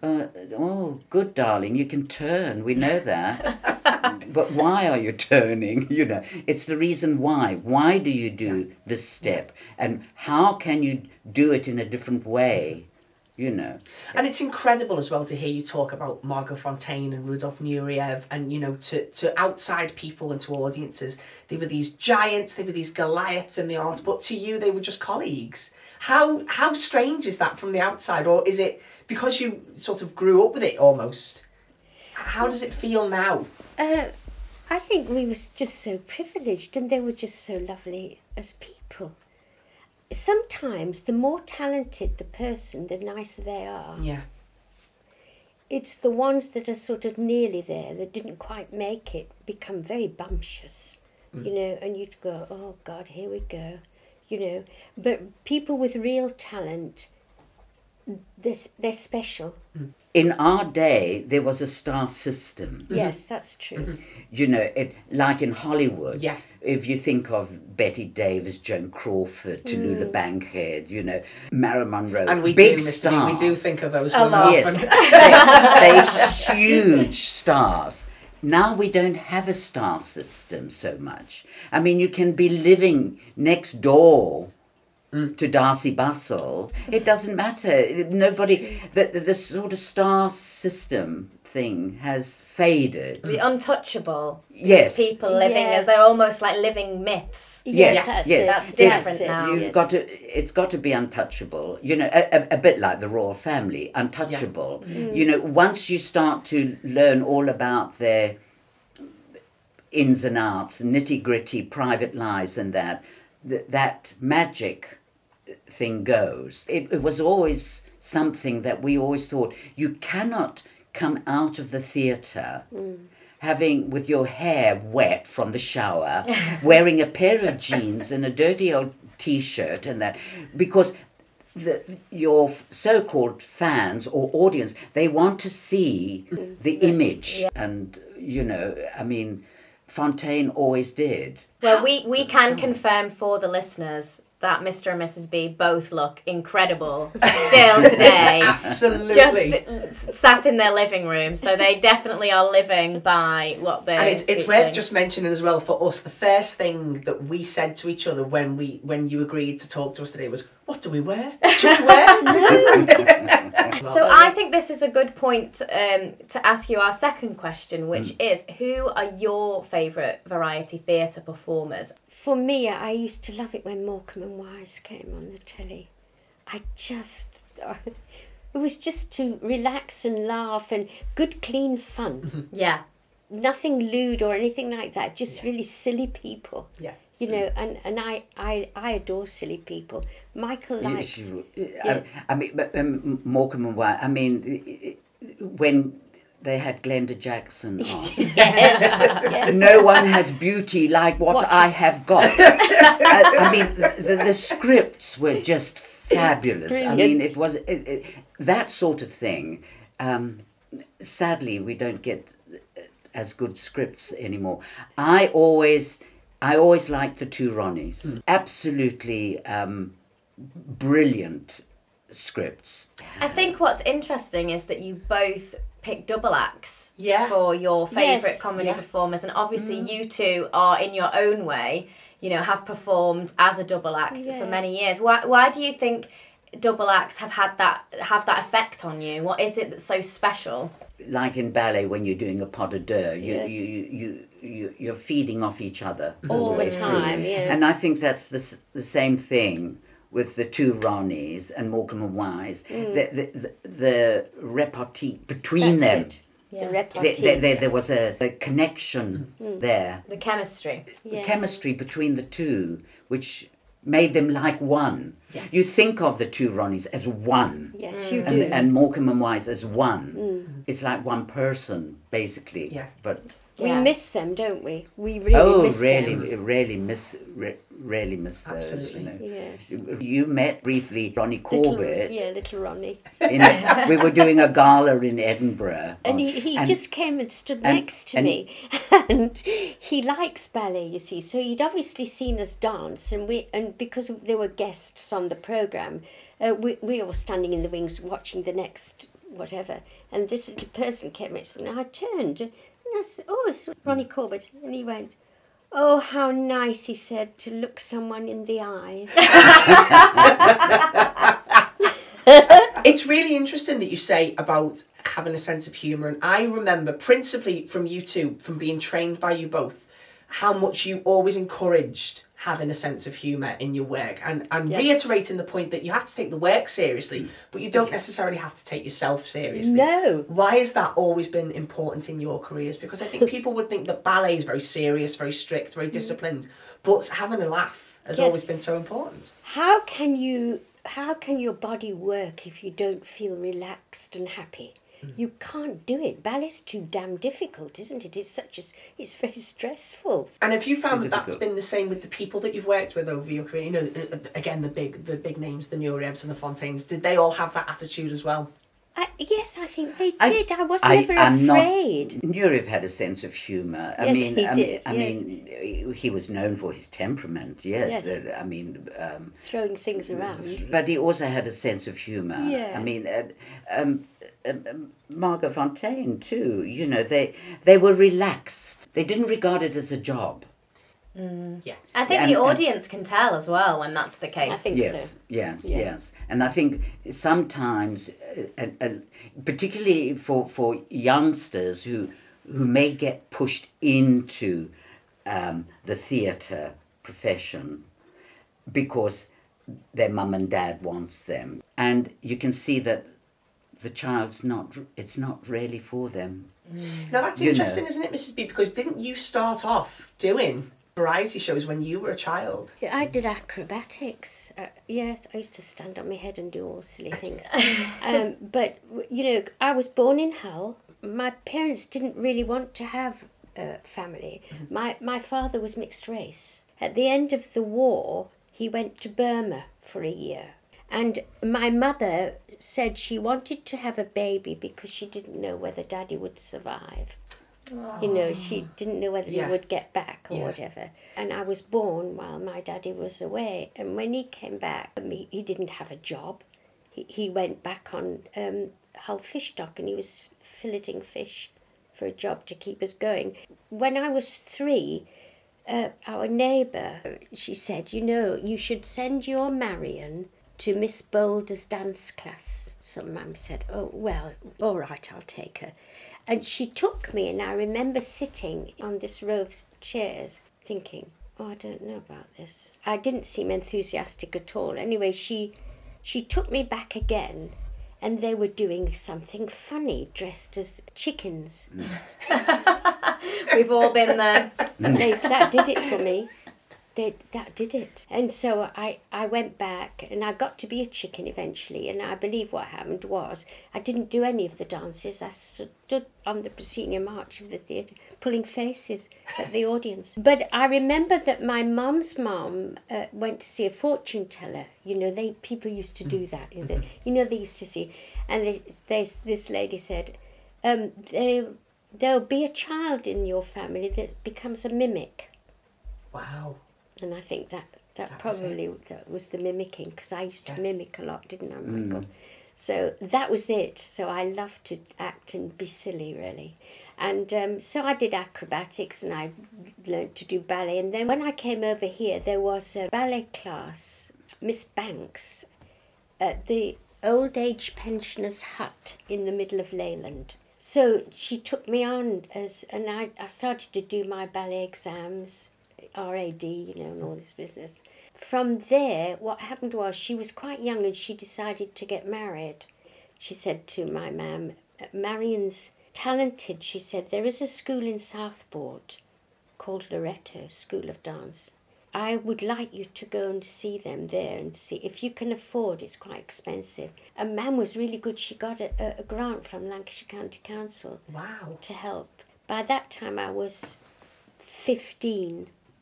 uh, oh, good darling, you can turn. We know that. but why are you turning? You know, it's the reason why. Why do you do this step? And how can you do it in a different way? You know. And it's incredible as well to hear you talk about Margot Fonteyn and Rudolf Nureyev, and you know, to, to outside people and to audiences, they were these giants, they were these Goliaths in the art, but to you, they were just colleagues. How how strange is that from the outside, or is it because you sort of grew up with it almost? How does it feel now? Uh, I think we was just so privileged, and they were just so lovely as people. Sometimes the more talented the person, the nicer they are. Yeah. It's the ones that are sort of nearly there that didn't quite make it become very bumptious, you mm. know, and you'd go, oh God, here we go, you know. But people with real talent, they're, they're special. Mm. In our day, there was a star system. Yes, mm-hmm. that's true. Mm-hmm. You know, it, like in Hollywood. Yeah. If you think of Bette Davis, Joan Crawford, mm. Tallulah Bankhead, you know, Marilyn Monroe, And we big do, Mr. stars. D, we do think of those A women lot. Yes, they, they're huge stars. Now we don't have a star system so much. I mean, you can be living next door Mm. to Darcey Bussell. It doesn't matter. Nobody, the, the, the sort of star system thing has faded. The untouchable. Yes. People living Yes. as they're almost like living myths. Yes, that's yes. That's It's- different now. You've got to. It's got to be untouchable. You know, a, a, a bit like the royal family, untouchable. Mm. You know, once you start to learn all about their ins and outs, nitty gritty private lives, and that th- that magic thing goes. It, it was always something that we always thought you cannot come out of the theatre having with your hair wet from the shower, wearing a pair of jeans and a dirty old t-shirt and that because the, your so-called fans or audience they want to see the image. And you know i mean fonteyn always did. Well, we, we can confirm for the listeners that Mr. and Mrs. B both look incredible still today. Absolutely. Just sat in their living room, so they definitely are living by what they're. and it's, it's teaching. worth just mentioning as well for us the first thing that we said to each other when we when you agreed to talk to us today was what do we wear what should we wear So I think this is a good point um, to ask you our second question, which Mm. is who are your favourite variety theatre performers? For me, I used to love it when Morecambe and Wise came on the telly. I just, it was just to relax and laugh and good, clean fun. Yeah. Nothing lewd or anything like that. Just really silly people. yeah You know, and, and I, I, I adore silly people. Michael likes. you- I, I mean, but, um, Morecambe and Wise. I mean, when they had Glenda Jackson on, Yes, yes. no one has beauty like what, What- I have got. I, I mean, the, the, the scripts were just fabulous. I mean, it was it, it, that sort of thing. Um, sadly, we don't get as good scripts anymore. I always, I always liked the two Ronnies. Absolutely um, brilliant scripts. I think what's interesting is that you both pick double acts Yeah. for your favourite Yes. comedy Yeah. performers, and obviously you two are in your own way, you know, have performed as a double act Yeah. for many years. Why why do you think double acts have had that have that effect on you? What is it that's so special? Like in ballet, when you're doing a pas de deux, you, Yes. you, you, you, you, you're feeding off each other All the way through. time, yes. And I think that's the, the same thing with the two Ronnies and Morecambe and Wise. Mm. The, the, the, the repartee between That's them, it. Yeah. The there, repartee. there, there, there was a, a connection Mm. there. The chemistry. The Yeah. chemistry between the two, which made them like one. Yeah. You think of the two Ronnies as one. Yes, you do. And, and Morecambe and Wise as one. It's like one person, basically. Yeah. But we Yeah. miss them, don't we? We really oh, miss really, them. really miss, re- really miss those. Absolutely. You, know. Yes. you met briefly Ronnie Little, Corbett. yeah, little Ronnie. In, we were doing a gala in Edinburgh. And he, he and- just came and stood and- next to and- me, and he likes ballet, you see. So he'd obviously seen us dance, and we and because there were guests on the program, uh, we we were standing in the wings watching the next whatever. And this little person came next to me, and I turned, "Oh, it's Ronnie Corbett," and he went. Oh, how nice, he said, to look someone in the eyes. It's really interesting that you say about having a sense of humour, and I remember principally from you two, from being trained by you both, how much you always encouraged having a sense of humour in your work, and and Yes. reiterating the point that you have to take the work seriously, mm. but you don't necessarily have to take yourself seriously. No. Why has that always been important in your careers? Because I think people would think that ballet is very serious, very strict, very mm. disciplined, but having a laugh has Yes. always been so important. How can you how can your body work if you don't feel relaxed and happy? You can't do it. Ballet's too damn difficult, isn't it? It's such a it's very stressful. And have you found that that's been the same with the people that you've worked with over your career? You know, uh, uh, again, the big the big names, the Nureyevs and the Fonteyns. Did they all have that attitude as well? I, yes, I think they did. I, was I- never I'm not- afraid. Nureyev had a sense of humour. I Yes, mean, he I did, Mean, I yes. mean, he was known for his temperament. Yes, Yes. I mean, um, Throwing things around. but he also had a sense of humour. Yeah. I mean, uh, um, um, um, Margot Fonteyn too. You know, they they were relaxed. They didn't regard it as a job. Yeah. I think And- the and- audience can tell as well when that's the case. I think yes, so. yes, Yeah. yes. And I think sometimes, uh, and, and particularly for, for youngsters who who may get pushed into um, the theatre profession because their mum and dad wants them, and you can see that the child's not. It's not really for them. Now that's You know. interesting, isn't it, Mrs. B? Because didn't you start off doing variety shows when you were a child? Yeah, I did acrobatics. Uh, yes, I used to stand on my head and do all silly things. um, but you know, I was born in Hull. My parents didn't really want to have a family. My my father was mixed race. At the end of the war, he went to Burma for a year, and my mother said she wanted to have a baby because she didn't know whether Daddy would survive. You know, she didn't know whether Yeah. he would get back or Yeah. whatever. And I was born while my daddy was away. And when he came back, he didn't have a job. He, he went back on um, Hull Fish Dock and he was filleting fish for a job to keep us going. When I was three, uh, our neighbour, she said, you know, you should send your Marion to Miss Boulder's dance class. So Mum said, oh, well, all right, I'll take her. And she took me, and I remember sitting on this row of chairs thinking, oh, I don't know about this. I didn't seem enthusiastic at all. Anyway, she, she took me back again, and they were doing something funny, dressed as chickens. Mm. We've all been there. they, that did it for me. They, that did it. And so I, I went back and I got to be a chicken eventually. And I believe what happened was I didn't do any of the dances. I stood on the proscenium arch of the theatre pulling faces at the audience. But I remember that my mum's mum uh, went to see a fortune teller. You know, they people used to do that. You know, they, you know, they used to see. And they, they, this lady said, um, they, there'll be a child in your family that becomes a mimic. Wow. And I think that that, That was probably that was the mimicking because I used to mimic a lot, didn't I, Michael? So that was it. So I loved to act and be silly, really. And um, so I did acrobatics and I learned to do ballet. And then when I came over here, there was a ballet class, Miss Banks, at the old age pensioners' hut in the middle of Leyland. So she took me on as, and I, I started to do my ballet exams, RAD, you know, and all this business. From there, what happened was she was quite young and she decided to get married. She said to my mum, Marion's talented, she said, there is a school in Southport called Loretto School of Dance. I would like you to go and see them there and see if you can afford. It's quite expensive. And Mam was really good. She got a, a, grant from Lancashire County Council Wow. to help. By that time, I was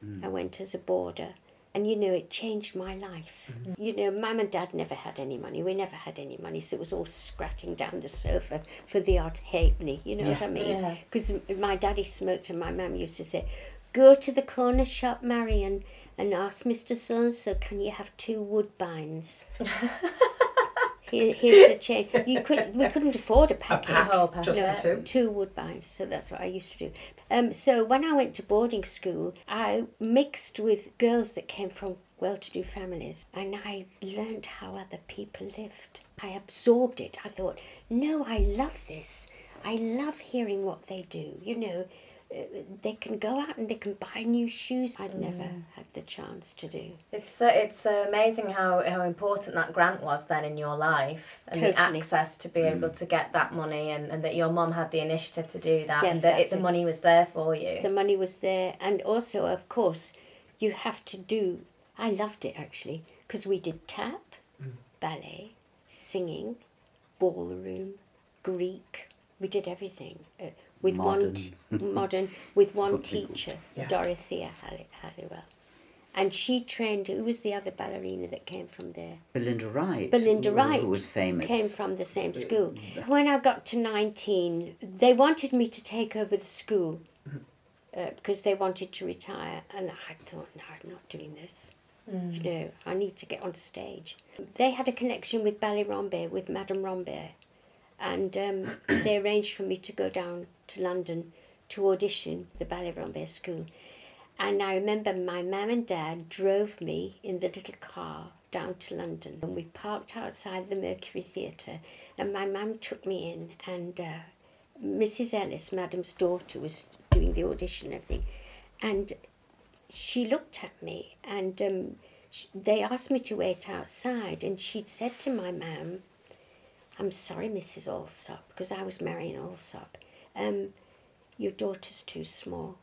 15. I went as a boarder. And you know, it changed my life. Mm-hmm. You know, mum and dad never had any money. We never had any money, so it was all scratching down the sofa for the odd halfpenny. You know what I mean? Yeah. Because my daddy smoked, and my mum used to say, "Go to the corner shop, Marion, and ask Mister So and So, can you have two woodbines?" Here, here's the change. You could we couldn't afford a packet. pack, whole pack, just yeah. the two. Two woodbines, so that's what I used to do. Um, so when I went to boarding school, I mixed with girls that came from well-to-do families, and I learned how other people lived. I absorbed it. I thought, no, I love this. I love hearing what they do. You know, they can go out and they can buy new shoes. I'd never had the chance to do. It's so it's uh, amazing how, how important that grant was then in your life and the access to be able to get that money and, and that your mum had the initiative to do that Yes, and that it, the it. money was there for you. the money was there and also of course you have to do i loved it actually because we did tap ballet singing ballroom greek we did everything uh, with one t- modern with one What they call- teacher Yeah. dorothea Halli- halliwell and she trained who was the other ballerina that came from there Belinda Wright. Belinda Wright Who was famous. came from the same school. When I got to 19, they wanted me to take over the school uh, because they wanted to retire. And I thought, no, I'm not doing this. You know, I need to get on stage. They had a connection with Ballet Rambert, with Madame Rambert. And um, they arranged for me to go down to London to audition the Ballet Rambert school. And I remember my mum and dad drove me in the little car down to London. And we parked outside the Mercury Theatre. And my mum took me in. And uh, Mrs. Ellis, Madam's daughter, was doing the audition and everything. And she looked at me and um, sh- they asked me to wait outside. And she'd said to my mum, I'm sorry, Mrs. Alsop, because I was Marion Alsop. Um, your daughter's too small.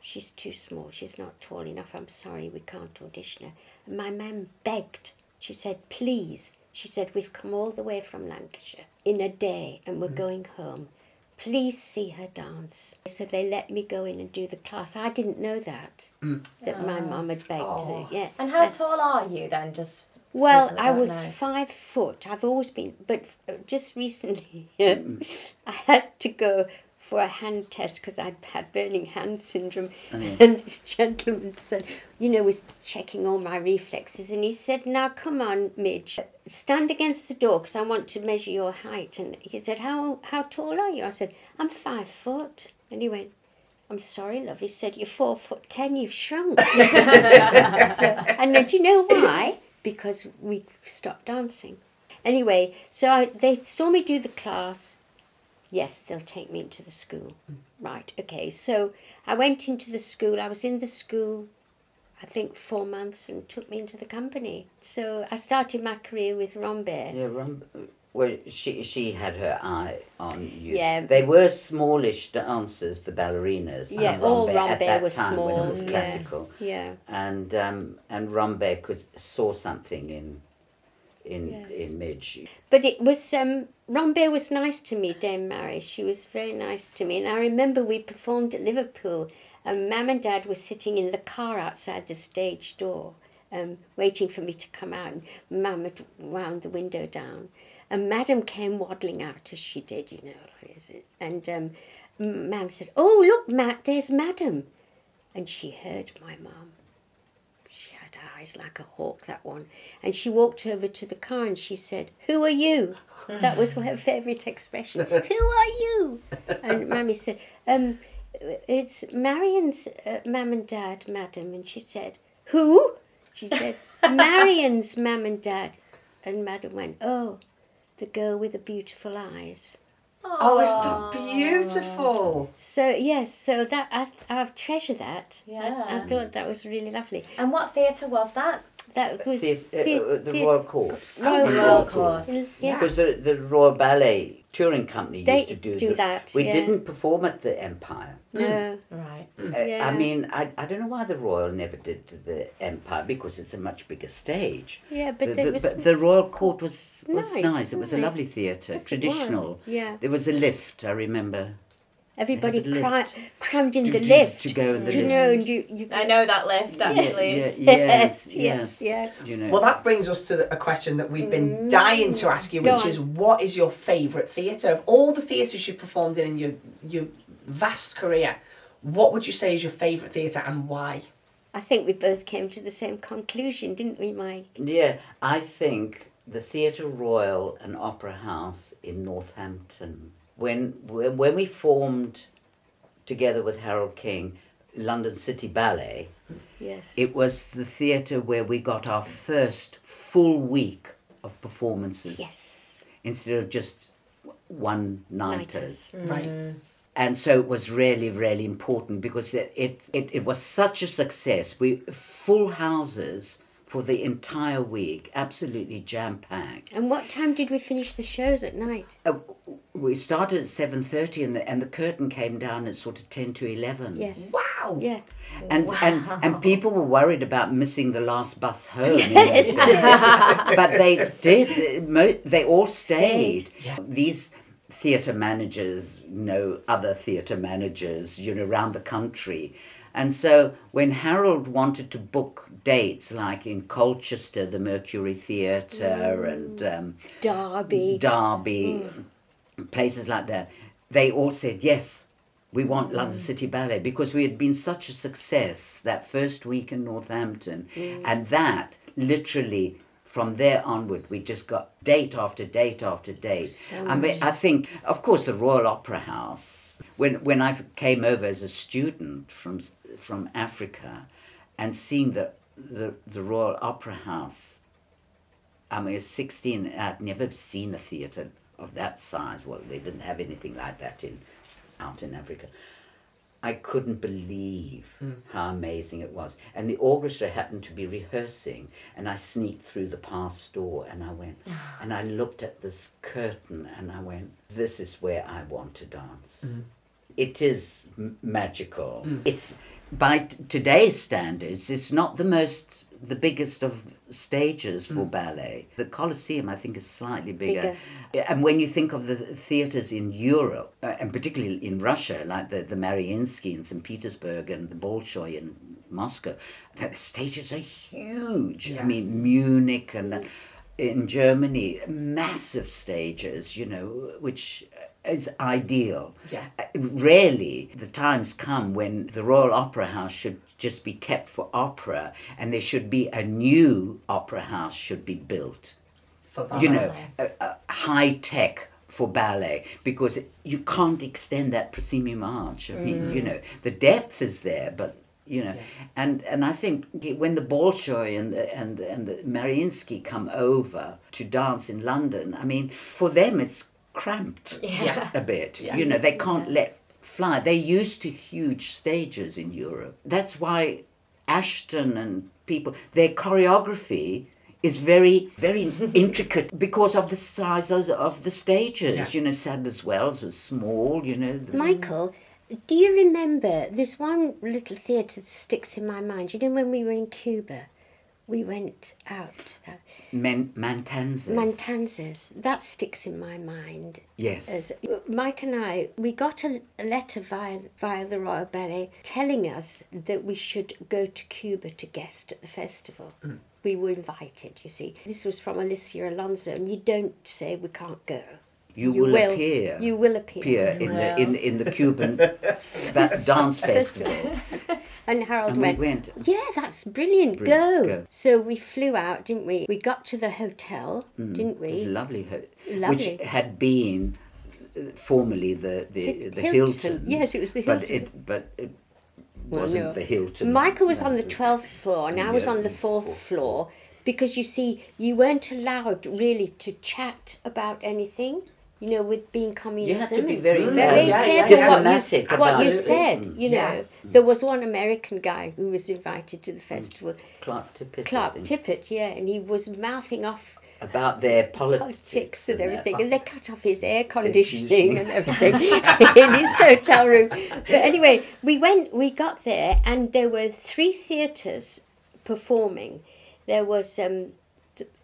She's too small. She's not tall enough. I'm sorry, we can't audition her. And my mum begged. She said, please. She said, we've come all the way from Lancashire in a day and we're going home. Please see her dance. So they let me go in and do the class. I didn't know that, that my mum had begged. Oh. Yeah. and how tall are you then? Just Well, I was five foot. I've always been, but uh, just recently I had to go for a hand test because I'd had burning hand syndrome. And this gentleman said, you know, was checking all my reflexes. And he said, now come on, Midge, stand against the door because I want to measure your height. And he said, how, how tall are you? I said, I'm five foot. And he went, I'm sorry, love. He said, You're four foot ten, you've shrunk. so, and then, do you know why? Because we stopped dancing. Anyway, so I, they saw me do the class. Yes, they'll take me into the school. Right, okay. So I went into the school. I was in the school, I think, four months and took me into the company. So I started my career with Rambert. Yeah, Rum, well, she she had her eye on you. Yeah. They were smallish dancers, the ballerinas. Yeah, and all at that was time when it was small, yeah. classical. Yeah. And um, and Rambert could saw something in in Yes. in Midge. But it was um Rambert was nice to me, Dame Mary. She was very nice to me. And I remember we performed at Liverpool and Mum and Dad were sitting in the car outside the stage door, um, waiting for me to come out. And Mum had wound the window down. And Madam came waddling out as she did, you know, like, is it? And um, Mum said, Oh, look, Matt, there's Madam. And she heard my mum. She had eyes like a hawk, that one. And she walked over to the car and she said, Who are you? That was her favourite expression. Who are you? And Mammy said, um, It's Marion's uh, mum and dad, madam. And she said, Who? She said, Marion's mum and dad. And madam went, Oh, the girl with the beautiful eyes. Oh, is that beautiful? So, yes, so that I've, I've treasured that. I, I thought that was really lovely. And what theatre was that? That was the, uh, the, Royal Court. Royal, Royal Court. Court. Yeah. Because the, the Royal Ballet touring company They used to do, do the- that, We yeah. didn't perform at the Empire. No. Right. Uh, Yeah. I mean, I, I don't know why the Royal never did the Empire because it's a much bigger stage. Yeah, but the, there the, was but the Royal Court was was Nice, nice. It was a lovely theatre, Yes, traditional. Yeah. There was a lift. I remember. Everybody They cra- crammed in To- the to- lift. to go in the Do you lift. know? And you, you I know that lift actually. Yeah, yeah, yes, Yes, yes, yes, yeah. You know. Well, that brings us to the- a question that we've been mm. dying to ask you, which is what is your favourite theatre? Of all the theatres you've performed in in your, your vast career, what would you say is your favourite theatre and why? I think we both came to the same conclusion, didn't we, Mike? Yeah, I think the Theatre Royal and Opera House in Northampton. When when when we formed together with Harold King, London City Ballet, Yes. it was the theatre where we got our first full week of performances yes. instead of just one nighters. Nighters. Right. Mm-hmm. and so it was really really important because it, it it it was such a success we full houses for the entire week absolutely jam packed And what time did we finish the shows at night? uh, we started at 7.30 and the, and the curtain came down at sort of 10 to 11 Yes. Wow. Yeah. and, and and people were worried about missing the last bus home in the city. but they did they all stayed, Yeah. these theatre managers know other theatre managers you know around the country and so when harold wanted to book dates like in colchester the mercury theatre mm. and um, Derby. Derby, mm. places like that, they all said, yes, we want mm. London City Ballet because we had been such a success that first week in Northampton. And that literally, from there onward, we just got date after date after date. So I mean, I think, of course, the Royal Opera House, when, when I came over as a student from, from Africa and seeing the, the, the Royal Opera House I mean, was 16, I'd never seen a theatre of that size. Well, they didn't have anything like that in out in Africa. I couldn't believe hmm. how amazing it was. And the orchestra happened to be rehearsing, and I sneaked through the pass door and I went, ah. and I looked at this curtain and I went, this is where I want to dance. Hmm. It is m- magical. Hmm. It's by t- today's standards, it's not the most, the biggest of stages for ballet. The Coliseum, I think, is slightly bigger. And when you think of the theatres in Europe, uh, and particularly in Russia, like the, the Mariinsky in St. Petersburg and the Bolshoi in Moscow, the stages are huge. I mean, Munich and uh, in Germany, massive stages, you know, which is ideal. Yeah. Uh, Rarely the times come when the Royal Opera House should just be kept for opera and there should be a new opera house should be built For you know, high tech for ballet because you can't extend that proscenium arch. I mean, you know, the depth is there, but you know, and and I think when the Bolshoi and the, and and the Mariinsky come over to dance in London, I mean, for them it's cramped Yeah. a bit. Yeah. You know, they can't let fly. They're used to huge stages in Europe. That's why Ashton and people, their choreography is very, very intricate because of the size of, of the stages. Yeah. You know, Sadler's Wells was small, you know. Michael, do you remember this one little theatre that sticks in my mind? You know when we were in Cuba, we went out that Man, Mantanzas. Mantanzas. That sticks in my mind. Yes. As Mike and I, we got a, a letter via via the Royal Ballet telling us that we should go to Cuba to guest at the festival. Hmm. We were invited. You see, this was from Alicia Alonso, and you don't say we can't go. You, will, appear. You will appear. appear in the in in the Cuban ba- dance festival. And Harold And we went, went. Yeah, that's brilliant. Brilliant, Go. go. So we flew out, didn't we? We got to the hotel, didn't It was we? lovely, ho- Lovely. which had been uh, formerly the the, Hi- the Hilton. Hilton. Yes, it was the But Hilton. it but it Well, wasn't no. the Hilton. Michael was on the 12th floor and I was on the the fourth fourth floor because you see, you weren't allowed really to chat about anything. You know, with being You communism. have to be very, Mm, very yeah, yeah, careful yeah. what you, what you said. Mm. You know, Yeah. there was one American guy who was invited to the festival, Clark Tippett. Clark Tippett, yeah, and he was mouthing off About their politics, politics and that. everything, and they cut off his air conditioning and everything in his hotel room. But anyway, we went, we got there, and there were three theatres performing. There was um,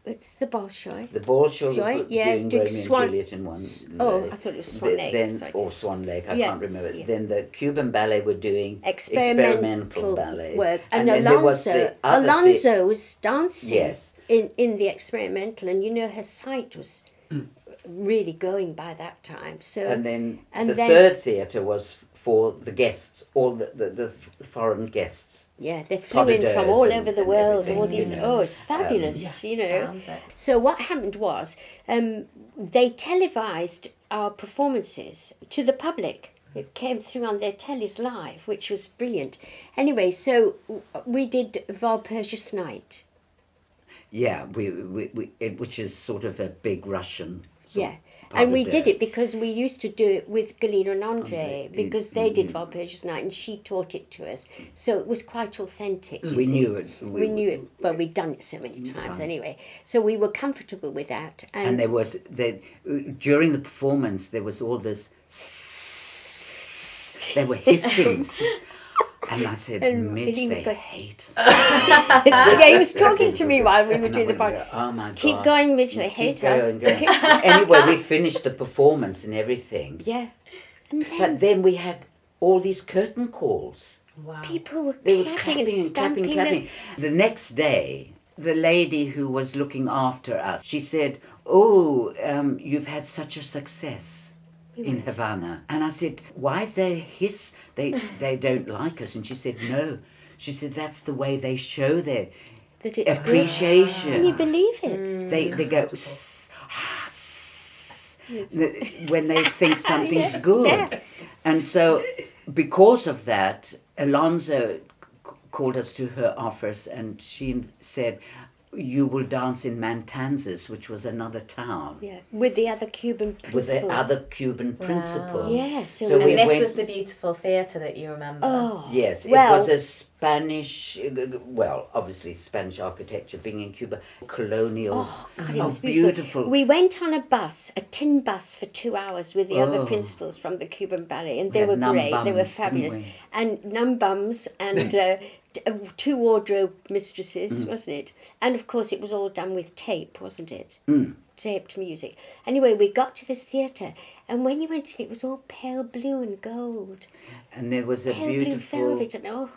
it's the Bolshoi. The Bolshoi Joy, yeah, doing Romeo Swan- and Juliet in one. oh, leg. I thought it was Swan Lake, Then, sorry. or Swan Lake, I Yeah, can't remember. yeah. Then the Cuban ballet were doing Experimental, ballets. works, and, then there was the Alonso was dancing Yes. in in the experimental, and you know her sight was mm. really going by that time. So and then and the then- third theatre was for the guests, all the, the, the foreign guests. Yeah, they flew in from all and- over the world. everything, All you these, know. oh, it's fabulous, you know. So what happened was, um, they televised our performances to the public. It came through on their tellies live, which was brilliant. Anyway, so we did Walpurgis Night. Yeah, we, we, we it, which is sort of a big Russian. sort Yeah. of And we did it because we used to do it with Galina and Andre Andre, mm, because they did Walpurgis Night and she taught it to us. So it was quite authentic. We see. knew it. We, knew it. Well, we'd done it so many times, times. anyway. So we were comfortable with that. And, And there was there, during the performance there was all this. They were hissing. And I said, And Mitch, he was they going- hate us. yeah, he was talking to me while we were doing the went, part. Oh my God. Keep going, Mitch. They Keep hate us. going, going. anyway, we finished the performance and everything. Yeah. And then But then we had all these curtain calls. Wow. people were They were clapping, clapping and and stamping. clapping, clapping. The next day, the lady who was looking after us, she said, "Oh, um, you've had such a success in Havana." And I said, "Why they hiss? They they don't like us." And she said, "No." She said, "That's the way they show their That it's good. appreciation." Can you believe it? They they go. "Sss, ah, sss," when they think something's good, and so because of that, Alonso c- called us to her office, and she said, "You will dance in Mantanzas, which was another town." Yeah. With the other Cuban principals. With the other Cuban principals. Yes. So, So we we this went- was the beautiful theatre that you remember. Oh. Yes, Well- it was a Spanish, well, obviously Spanish architecture being in Cuba, colonial, Oh, God, it oh, was beautiful. beautiful. We went on a bus, a tin bus, for two hours with the other Oh. principals from the Cuban ballet, and they had were num great. they were fabulous, we? and num bums and uh, two wardrobe mistresses, Mm. wasn't it? And of course, it was all done with tape, wasn't it? Mm. Taped music. Anyway, we got to this theatre, and when you went in, it was all pale blue and gold, and there was a pale blue beautiful velvet, and oh,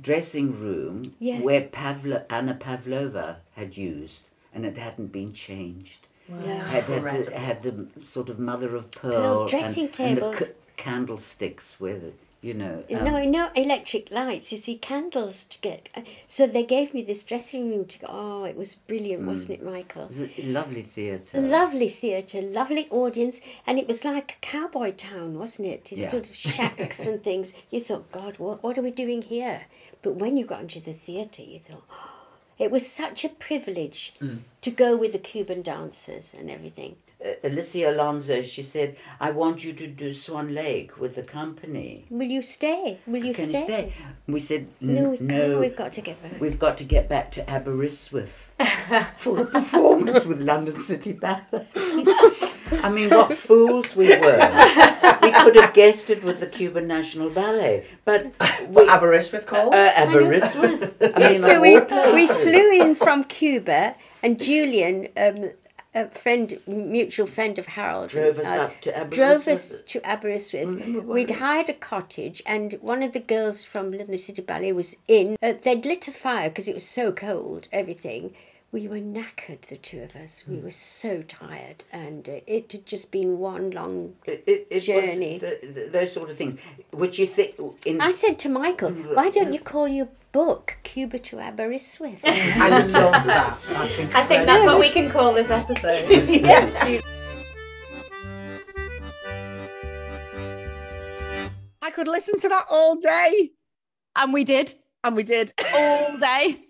dressing room Yes. where Pavlo, Anna Pavlova had used, and it hadn't been changed. yeah. Had, had, the, had the sort of mother of pearl, dressing and, and the tables. c- candlesticks with, you know. no, um, no electric lights. You see, candles to get. So they gave me this dressing room to go. Oh, it was brilliant, Mm. wasn't it, Michael? it lovely theatre. Lovely theatre, lovely audience, and it was like a cowboy town, wasn't it? It's Yeah. sort of shacks and things. You thought, God, what, what are we doing here? But when you got into the theatre, you thought, it was such a privilege Mm. to go with the Cuban dancers and everything. Uh, Alicia Alonso, she said, I want you to do Swan Lake with the company. Will you stay? Will you Can stay? you stay? We said, No, we no we've got to get back. We've got to get back to Aberystwyth for a performance with London City Ballet. I mean, what fools we were. We could have guessed it with the Cuban National Ballet, but we, uh, Aberystwyth called? Aberystwyth. I mean, so of we, we flew in from Cuba, and Julian, um, a friend, mutual friend of Harold, Drove and us up to drove us Aberystwyth. to Aberystwyth. We'd hired a cottage, and one of the girls from London City Ballet was in. Uh, they'd lit a fire because it was so cold. Everything. We were knackered, the two of us. Hmm. We were so tired, and uh, it had just been one long. It, it, it journey. was the, the, those sort of things, which you think in I said to Michael, "Why don't you call your book Cuba to Aberystwyth?" I love that. That's incredible. I think that's what we can call this episode. I could listen to that all day. And we did And we did. all day.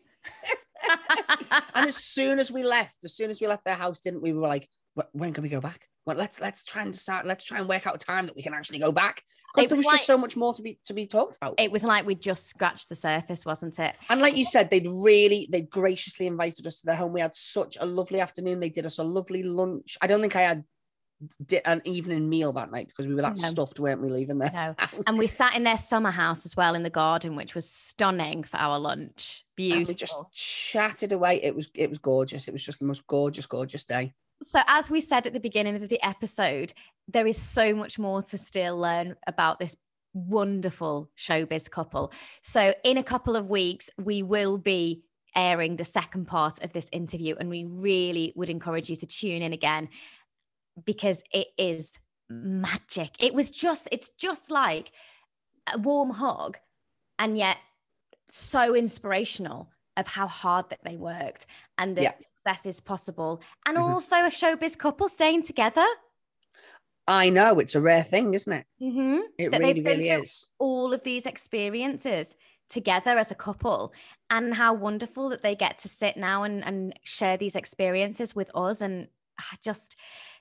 and as soon as we left, as soon as we left their house, didn't we? We were like, when can we go back? Well, let's let's try and start. Let's try and work out a time that we can actually go back because there was, was like, just so much more to be to be talked about. It was like we just scratched the surface, wasn't it? And like you said, they'd really they graciously invited us to their home. We had such a lovely afternoon. They did us a lovely lunch. I don't think I had an evening meal that night because we were that no. stuffed, weren't we? Leaving there, no. and we sat in their summer house as well in the garden, which was stunning for our lunch. Beautiful. And we just chatted away. It was it was gorgeous. It was just the most gorgeous, gorgeous day. So, as we said at the beginning of the episode, there is so much more to still learn about this wonderful showbiz couple. So, in a couple of weeks, we will be airing the second part of this interview, and we really would encourage you to tune in again because it is magic. It was just, it's just like a warm hug, and yet so inspirational of how hard that they worked and that yeah. success is possible. And mm-hmm. also a showbiz couple staying together. I know it's a rare thing, isn't it? Mm-hmm. It that really, really is. All of these experiences together as a couple, and how wonderful that they get to sit now and, and share these experiences with us. And just,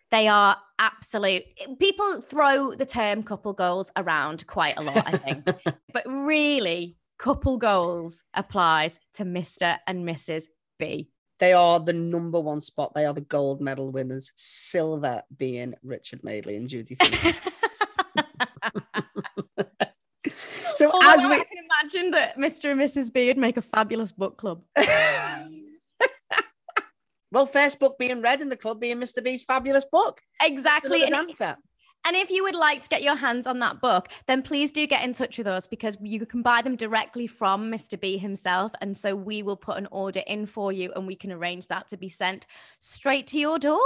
they are absolute. People throw the term couple goals around quite a lot, I think. but really, couple goals applies to Mr. and Mrs. B. They are the number one spot. They are the gold medal winners. Silver being Richard Madeley and Judy. so Although as we I can imagine that Mr. and Mrs. B would make a fabulous book club. well, first book being read in the club being Mr. B's fabulous book. Exactly. answer. And if you would like to get your hands on that book, then please do get in touch with us because you can buy them directly from Mr. B himself. And so we will put an order in for you and we can arrange that to be sent straight to your door.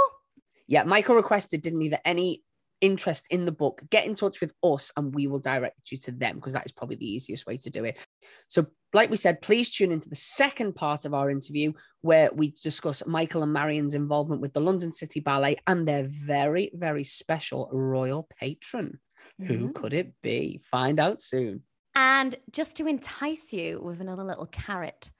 Yeah, Michael requested, didn't he, that any interest in the book, get in touch with us and we will direct you to them because that is probably the easiest way to do it. So, like we said, please tune into the second part of our interview where we discuss Michael and Marion's involvement with the London City Ballet and their very, very special royal patron. Mm-hmm. Who could it be? Find out soon. And just to entice you with another little carrot,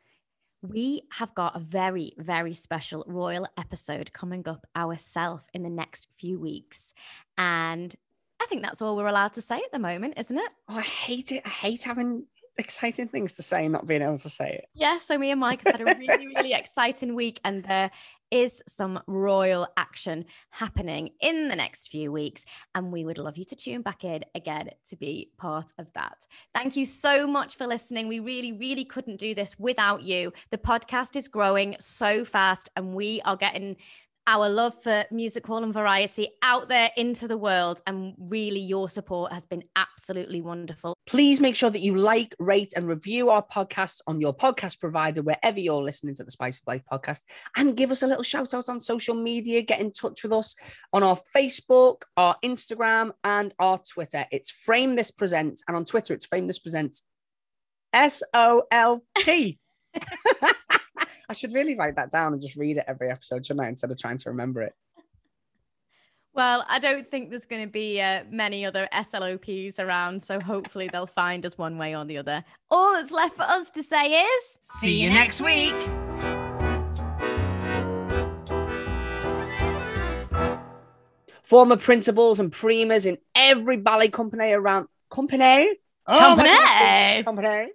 we have got a very, very special royal episode coming up ourselves in the next few weeks. And I think that's all we're allowed to say at the moment, isn't it? Oh, I hate it. I hate having exciting things to say not being able to say it. Yeah, so me and Mike have had a really, really exciting week, and there is some royal action happening in the next few weeks. And we would love you to tune back in again to be part of that. Thank you so much for listening. We really, really couldn't do this without you. The podcast is growing so fast, and we are getting our love for music hall and variety out there into the world. And really, your support has been absolutely wonderful. Please make sure that you like, rate, and review our podcast on your podcast provider, wherever you're listening to the Spice of Life podcast, and give us a little shout out on social media. Get in touch with us on our Facebook, our Instagram, and our Twitter. It's Frame This Presents, and on Twitter, it's Frame This Presents S O L T. I should really write that down and just read it every episode, shouldn't I? Instead of trying to remember it. Well, I don't think there's going to be uh, many other SLOPs around, so hopefully they'll find us one way or the other. All that's left for us to say is see you next week. Former principals and primas in every ballet company around company. Oh, company. Company